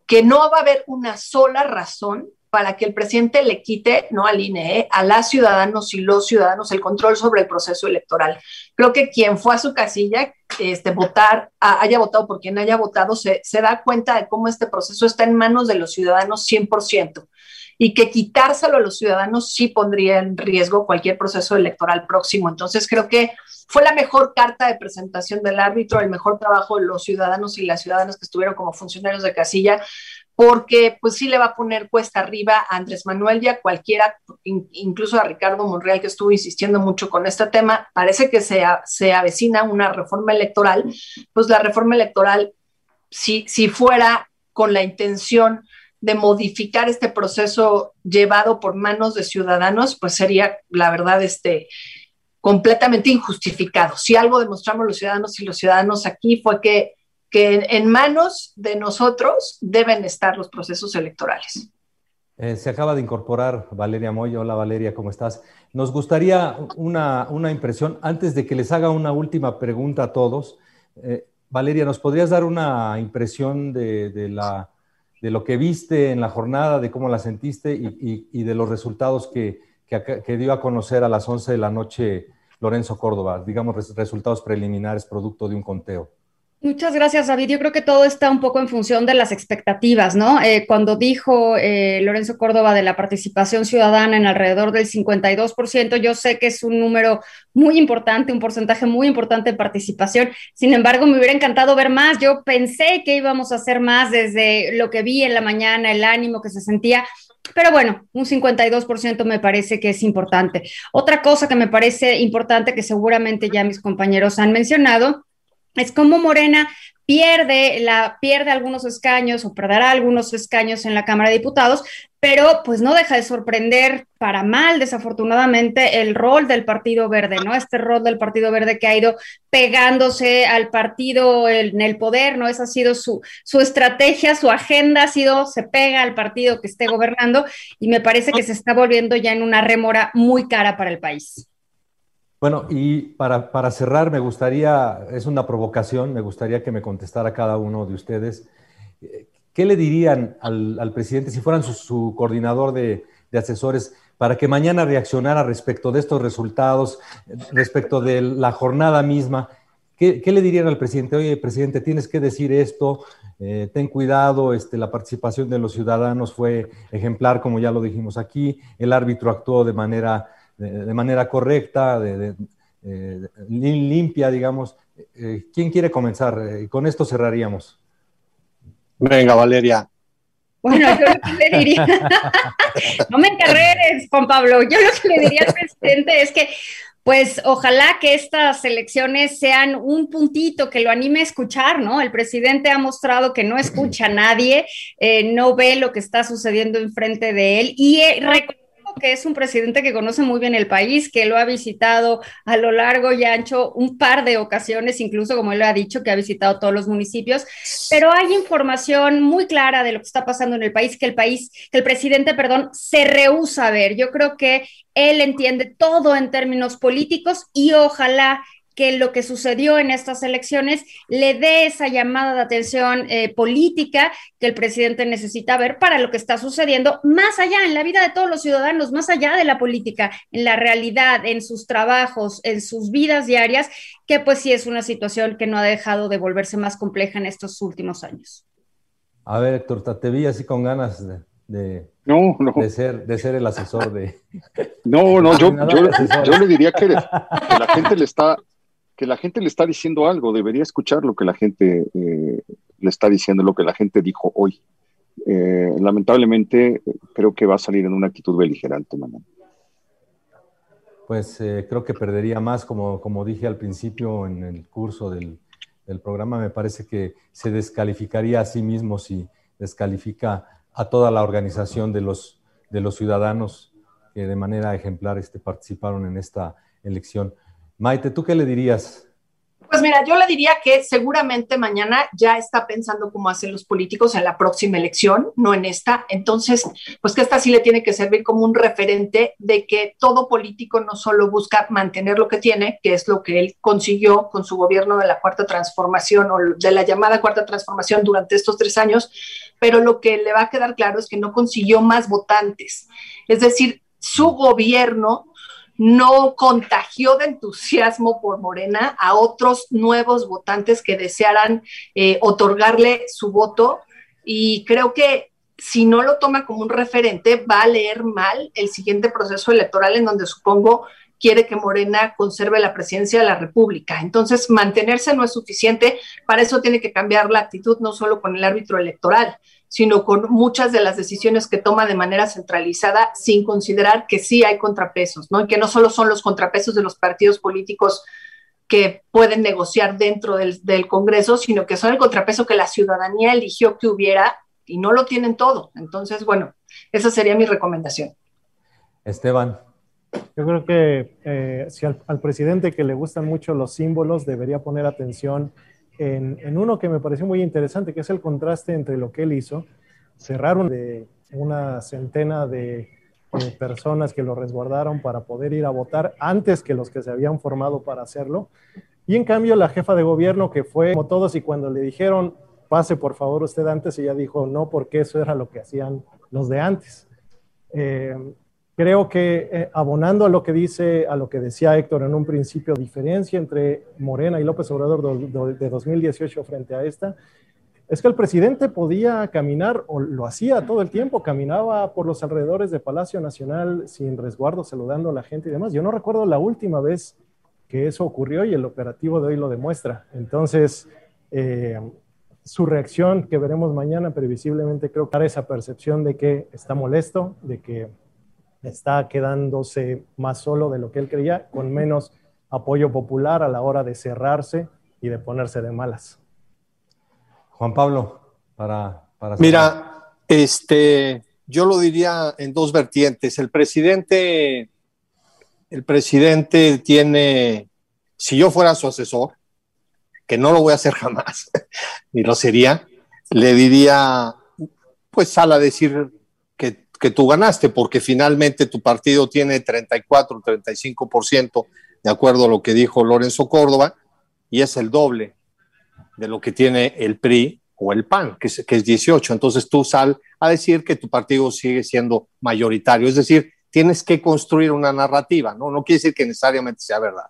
que no va a haber una sola razón para que el presidente le quite, no al INE, eh, a las ciudadanos y los ciudadanos el control sobre el proceso electoral. Creo que quien fue a su casilla, este, votar, haya votado por quien haya votado, se, se da cuenta de cómo este proceso está en manos de los ciudadanos 100% y que quitárselo a los ciudadanos sí pondría en riesgo cualquier proceso electoral próximo. Entonces creo que fue la mejor carta de presentación del árbitro, el mejor trabajo de los ciudadanos y las ciudadanas que estuvieron como funcionarios de casilla, porque pues sí le va a poner cuesta arriba a Andrés Manuel y a cualquiera, incluso a Ricardo Monreal, que estuvo insistiendo mucho con este tema. Parece que se, se avecina una reforma electoral, pues la reforma electoral, si, si fuera con la intención de modificar este proceso llevado por manos de ciudadanos, pues sería, la verdad, este, completamente injustificado. Si algo demostramos los ciudadanos y los ciudadanos aquí fue que, que en manos de nosotros deben estar los procesos electorales. Eh, se acaba de incorporar Valeria Moyo. Hola Valeria, ¿cómo estás? Nos gustaría una, una impresión, antes de que les haga una última pregunta a todos. Eh, Valeria, ¿nos podrías dar una impresión de, de, la, de, lo que viste en la jornada, de cómo la sentiste y, de los resultados que, que, que, dio a conocer a las 11 de la noche Lorenzo Córdoba, digamos resultados preliminares producto de un conteo? Muchas gracias, David. Yo creo que todo está un poco en función de las expectativas, ¿no? Eh, cuando dijo eh, Lorenzo Córdoba de la participación ciudadana en alrededor del 52%, yo sé que es un número muy importante, un porcentaje muy importante de participación. Sin embargo, me hubiera encantado ver más. Yo pensé que íbamos a hacer más desde lo que vi en la mañana, el ánimo que se sentía. Pero bueno, un 52% me parece que es importante. Otra cosa que me parece importante, que seguramente ya mis compañeros han mencionado, es como Morena pierde, la, pierde algunos escaños o perderá algunos escaños en la Cámara de Diputados, pero pues no deja de sorprender para mal, desafortunadamente, el rol del Partido Verde, ¿no? Este rol del Partido Verde que ha ido pegándose al partido en el poder, ¿no? Esa ha sido su, su estrategia, su agenda ha sido, se pega al partido que esté gobernando y me parece que se está volviendo ya en una rémora muy cara para el país. Bueno, y para, para, cerrar, me gustaría, es una provocación, me gustaría que me contestara cada uno de ustedes. ¿Qué le dirían al, al presidente si fueran su, su coordinador de, de, asesores para que mañana reaccionara respecto de estos resultados, respecto de la jornada misma? ¿Qué, qué le dirían al presidente? Oye, presidente, tienes que decir esto, eh, ten cuidado, este, la participación de los ciudadanos fue ejemplar, como ya lo dijimos aquí, el árbitro actuó de manera de, de manera correcta, de, de, eh, limpia, digamos. Eh, ¿Quién quiere comenzar? Eh, con esto cerraríamos. Venga, Valeria. Bueno, yo lo que le diría, no me encarreres, Juan Pablo, yo lo que le diría al presidente es que pues ojalá que estas elecciones sean un puntito que lo anime a escuchar, ¿no? El presidente ha mostrado que no escucha a nadie, eh, no ve lo que está sucediendo enfrente de él y eh, que es un presidente que conoce muy bien el país, que lo ha visitado a lo largo y ancho un par de ocasiones, incluso como él ha dicho, que ha visitado todos los municipios, pero hay información muy clara de lo que está pasando en el país, que el país, que el presidente, perdón, se rehúsa a ver. Yo creo que él entiende todo en términos políticos y ojalá que lo que sucedió en estas elecciones le dé esa llamada de atención eh, política que el presidente necesita ver para lo que está sucediendo más allá en la vida de todos los ciudadanos, más allá de la política, en la realidad, en sus trabajos, en sus vidas diarias, que pues sí es una situación que no ha dejado de volverse más compleja en estos últimos años. A ver, Héctor, te vi así con ganas de, de, no, no. de, ser, de ser el asesor de... No, no, yo, yo, yo le diría que, que la gente le está que la gente le está diciendo algo, debería escuchar lo que la gente eh, le está diciendo, lo que la gente dijo hoy. Eh, lamentablemente, creo que va a salir en una actitud beligerante mañana. Pues eh, creo que perdería más, como, como dije al principio en el curso del, del programa, me parece que se descalificaría a sí mismo si descalifica a toda la organización de los, de los ciudadanos que de manera ejemplar este, participaron en esta elección. Maite, ¿tú qué le dirías? Pues mira, yo le diría que seguramente mañana ya está pensando cómo hacen los políticos en la próxima elección, no en esta. Entonces, pues que esta sí le tiene que servir como un referente de que todo político no solo busca mantener lo que tiene, que es lo que él consiguió con su gobierno de la cuarta transformación o de la llamada cuarta transformación durante estos tres años, pero lo que le va a quedar claro es que no consiguió más votantes. Es decir, su gobierno no contagió de entusiasmo por Morena a otros nuevos votantes que desearan eh, otorgarle su voto. Y creo que si no lo toma como un referente, va a leer mal el siguiente proceso electoral en donde supongo quiere que Morena conserve la presidencia de la República. Entonces, mantenerse no es suficiente, para eso tiene que cambiar la actitud no solo con el árbitro electoral, sino con muchas de las decisiones que toma de manera centralizada sin considerar que sí hay contrapesos, ¿no? Y que no solo son los contrapesos de los partidos políticos que pueden negociar dentro del, Congreso, sino que son el contrapeso que la ciudadanía eligió que hubiera y no lo tienen todo. Entonces, bueno, esa sería mi recomendación. Esteban. Yo creo que eh, si al, presidente que le gustan mucho los símbolos debería poner atención en, en, uno que me pareció muy interesante, que es el contraste entre lo que él hizo, cerraron de una centena de personas que lo resguardaron para poder ir a votar antes que los que se habían formado para hacerlo. Y en cambio la jefa de gobierno que fue como todos y cuando le dijeron pase por favor usted antes, ella dijo no porque eso era lo que hacían los de antes. Eh, creo que eh, abonando a lo que dice, a lo que decía Héctor en un principio, diferencia entre Morena y López Obrador de 2018 frente a esta, es que el presidente podía caminar, o lo hacía todo el tiempo, caminaba por los alrededores de Palacio Nacional sin resguardo, saludando a la gente y demás. Yo no recuerdo la última vez que eso ocurrió y el operativo de hoy lo demuestra. Entonces, eh, su reacción que veremos mañana, previsiblemente creo que esa percepción de que está molesto, de que está quedándose más solo de lo que él creía, con menos apoyo popular a la hora de cerrarse y de ponerse de malas. Juan Pablo, para... para Mira, este, yo lo diría en dos vertientes. El presidente, el presidente tiene, si yo fuera su asesor, que no lo voy a hacer jamás, ni lo sería, le diría, pues sal a decir que, tú ganaste, porque finalmente tu partido tiene 34, 35%, de acuerdo a lo que dijo Lorenzo Córdoba, y es el doble de lo que tiene el PRI o el PAN, que es, que es 18. Entonces tú sal a decir que tu partido sigue siendo mayoritario. Es decir, tienes que construir una narrativa, ¿no? No quiere decir que necesariamente sea verdad.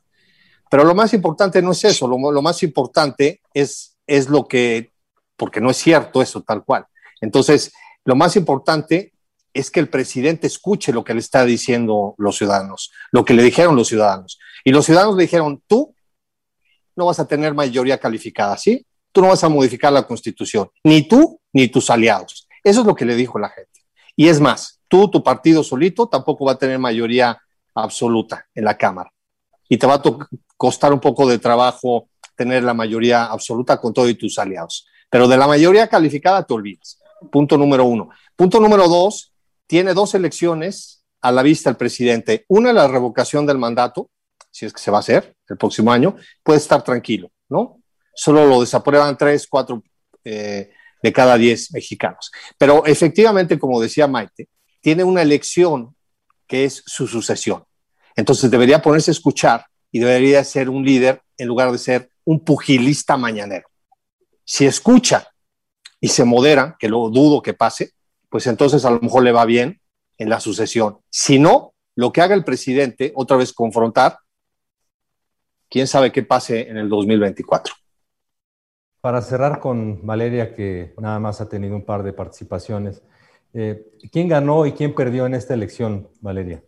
Pero lo más importante no es eso, lo, lo más importante es, es lo que, porque no es cierto eso tal cual. Entonces, lo más importante es que el presidente escuche lo que le está diciendo los ciudadanos, lo que le dijeron los ciudadanos. Y los ciudadanos le dijeron, tú no vas a tener mayoría calificada, ¿sí? Tú no vas a modificar la constitución, ni tú ni tus aliados. Eso es lo que le dijo la gente. Y es más, tú, tu partido solito, tampoco va a tener mayoría absoluta en la Cámara. Y te va a costar un poco de trabajo tener la mayoría absoluta con todos tus aliados. Pero de la mayoría calificada te olvidas. Punto número uno. Punto número dos, tiene dos elecciones a la vista el presidente. Una, la revocación del mandato, si es que se va a hacer el próximo año, puede estar tranquilo, ¿no? Solo lo desaprueban tres, cuatro eh, de cada diez mexicanos. Pero efectivamente, como decía Maite, tiene una elección que es su sucesión. Entonces debería ponerse a escuchar y debería ser un líder en lugar de ser un pugilista mañanero. Si escucha y se modera, que lo dudo que pase, pues entonces a lo mejor le va bien en la sucesión. Si no, lo que haga el presidente, otra vez confrontar, quién sabe qué pase en el 2024. Para cerrar con Valeria, que nada más ha tenido un par de participaciones, eh, ¿quién ganó y quién perdió en esta elección, Valeria?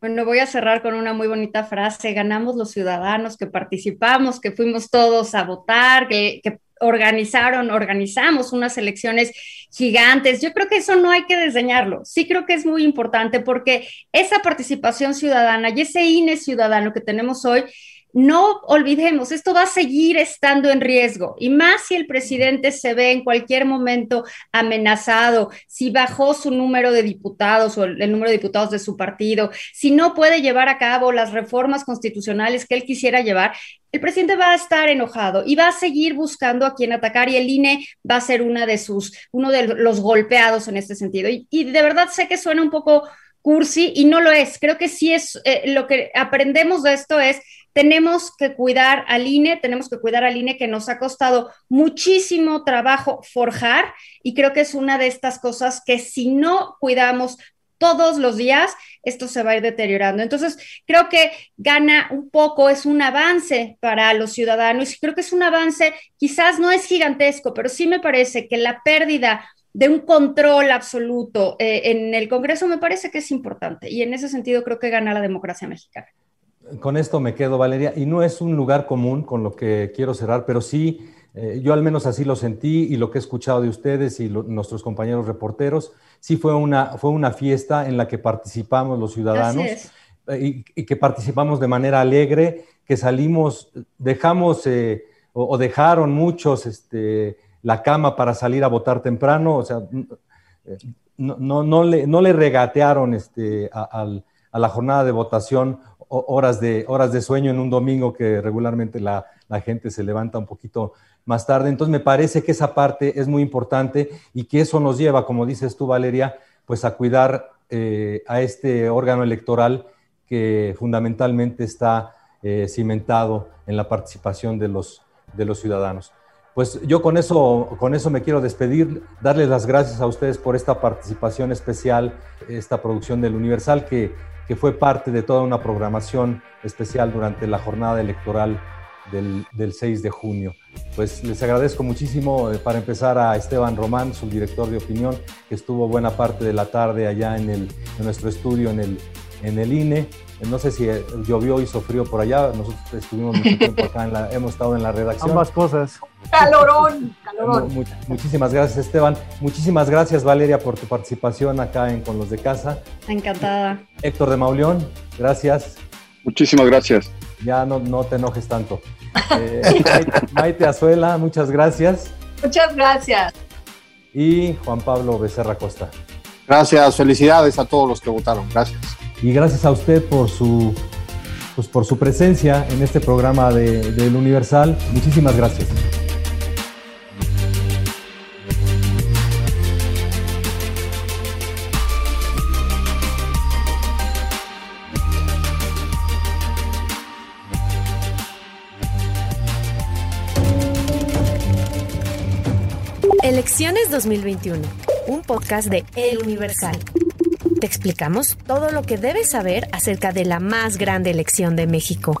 Bueno, voy a cerrar con una muy bonita frase. Ganamos los ciudadanos que participamos, que fuimos todos a votar, que, que organizaron, organizamos unas elecciones gigantes. Yo creo que eso no hay que desdeñarlo. Sí creo que es muy importante porque esa participación ciudadana y ese INE ciudadano que tenemos hoy no olvidemos, esto va a seguir estando en riesgo y más si el presidente se ve en cualquier momento amenazado, si bajó su número de diputados o el, número de diputados de su partido, si no puede llevar a cabo las reformas constitucionales que él quisiera llevar, el presidente va a estar enojado y va a seguir buscando a quien atacar y el INE va a ser una de sus, uno de los golpeados en este sentido. Y, de verdad sé que suena un poco cursi y no lo es. Creo que sí es eh, lo que aprendemos de esto es tenemos que cuidar al INE, tenemos que cuidar al INE que nos ha costado muchísimo trabajo forjar y creo que es una de estas cosas que si no cuidamos todos los días, esto se va a ir deteriorando. Entonces, creo que gana un poco, es un avance para los ciudadanos y creo que es un avance, quizás no es gigantesco, pero sí me parece que la pérdida de un control absoluto eh, en el Congreso me parece que es importante y en ese sentido creo que gana la democracia mexicana con esto me quedo, Valeria, y no es un lugar común con lo que quiero cerrar, pero sí, eh, yo al menos así lo sentí y lo que he escuchado de ustedes y nuestros compañeros reporteros, sí fue una, fue una fiesta en la que participamos los ciudadanos eh, y, que participamos de manera alegre, que salimos, dejamos eh, o, dejaron muchos este, la cama para salir a votar temprano, o sea, no, no, le, no le, regatearon este, a, la jornada de votación horas de, horas de sueño en un domingo que regularmente la, gente se levanta un poquito más tarde. Entonces me parece que esa parte es muy importante y que eso nos lleva, como dices tú, Valeria, pues a cuidar eh, a este órgano electoral que fundamentalmente está eh, cimentado en la participación de los, de los ciudadanos. Pues yo con eso, con eso me quiero despedir, darles las gracias a ustedes por esta participación especial, esta producción del Universal, que, que fue parte de toda una programación especial durante la jornada electoral del, del 6 de junio. Pues les agradezco muchísimo eh, para empezar a Esteban Román, su director de opinión, que estuvo buena parte de la tarde allá en, el, nuestro estudio en el, en el INE. No sé si llovió, hizo frío por allá. Nosotros estuvimos mucho tiempo acá, hemos estado en la redacción. Ambas cosas. Calorón, calorón. muchísimas gracias, Esteban. Muchísimas gracias, Valeria, por tu participación acá en Con los de Casa. Encantada. Héctor de Mauleón, gracias. Muchísimas gracias. Ya no, no te enojes tanto. Eh, Maite Azuela, muchas gracias. Muchas gracias. Y Juan Pablo Becerra Costa. Gracias, felicidades a todos los que votaron. Gracias y gracias a usted por su, pues por su presencia en este programa de, del Universal. Muchísimas gracias. Elecciones 2021, un podcast de El Universal. Te explicamos todo lo que debes saber acerca de la más grande elección de México.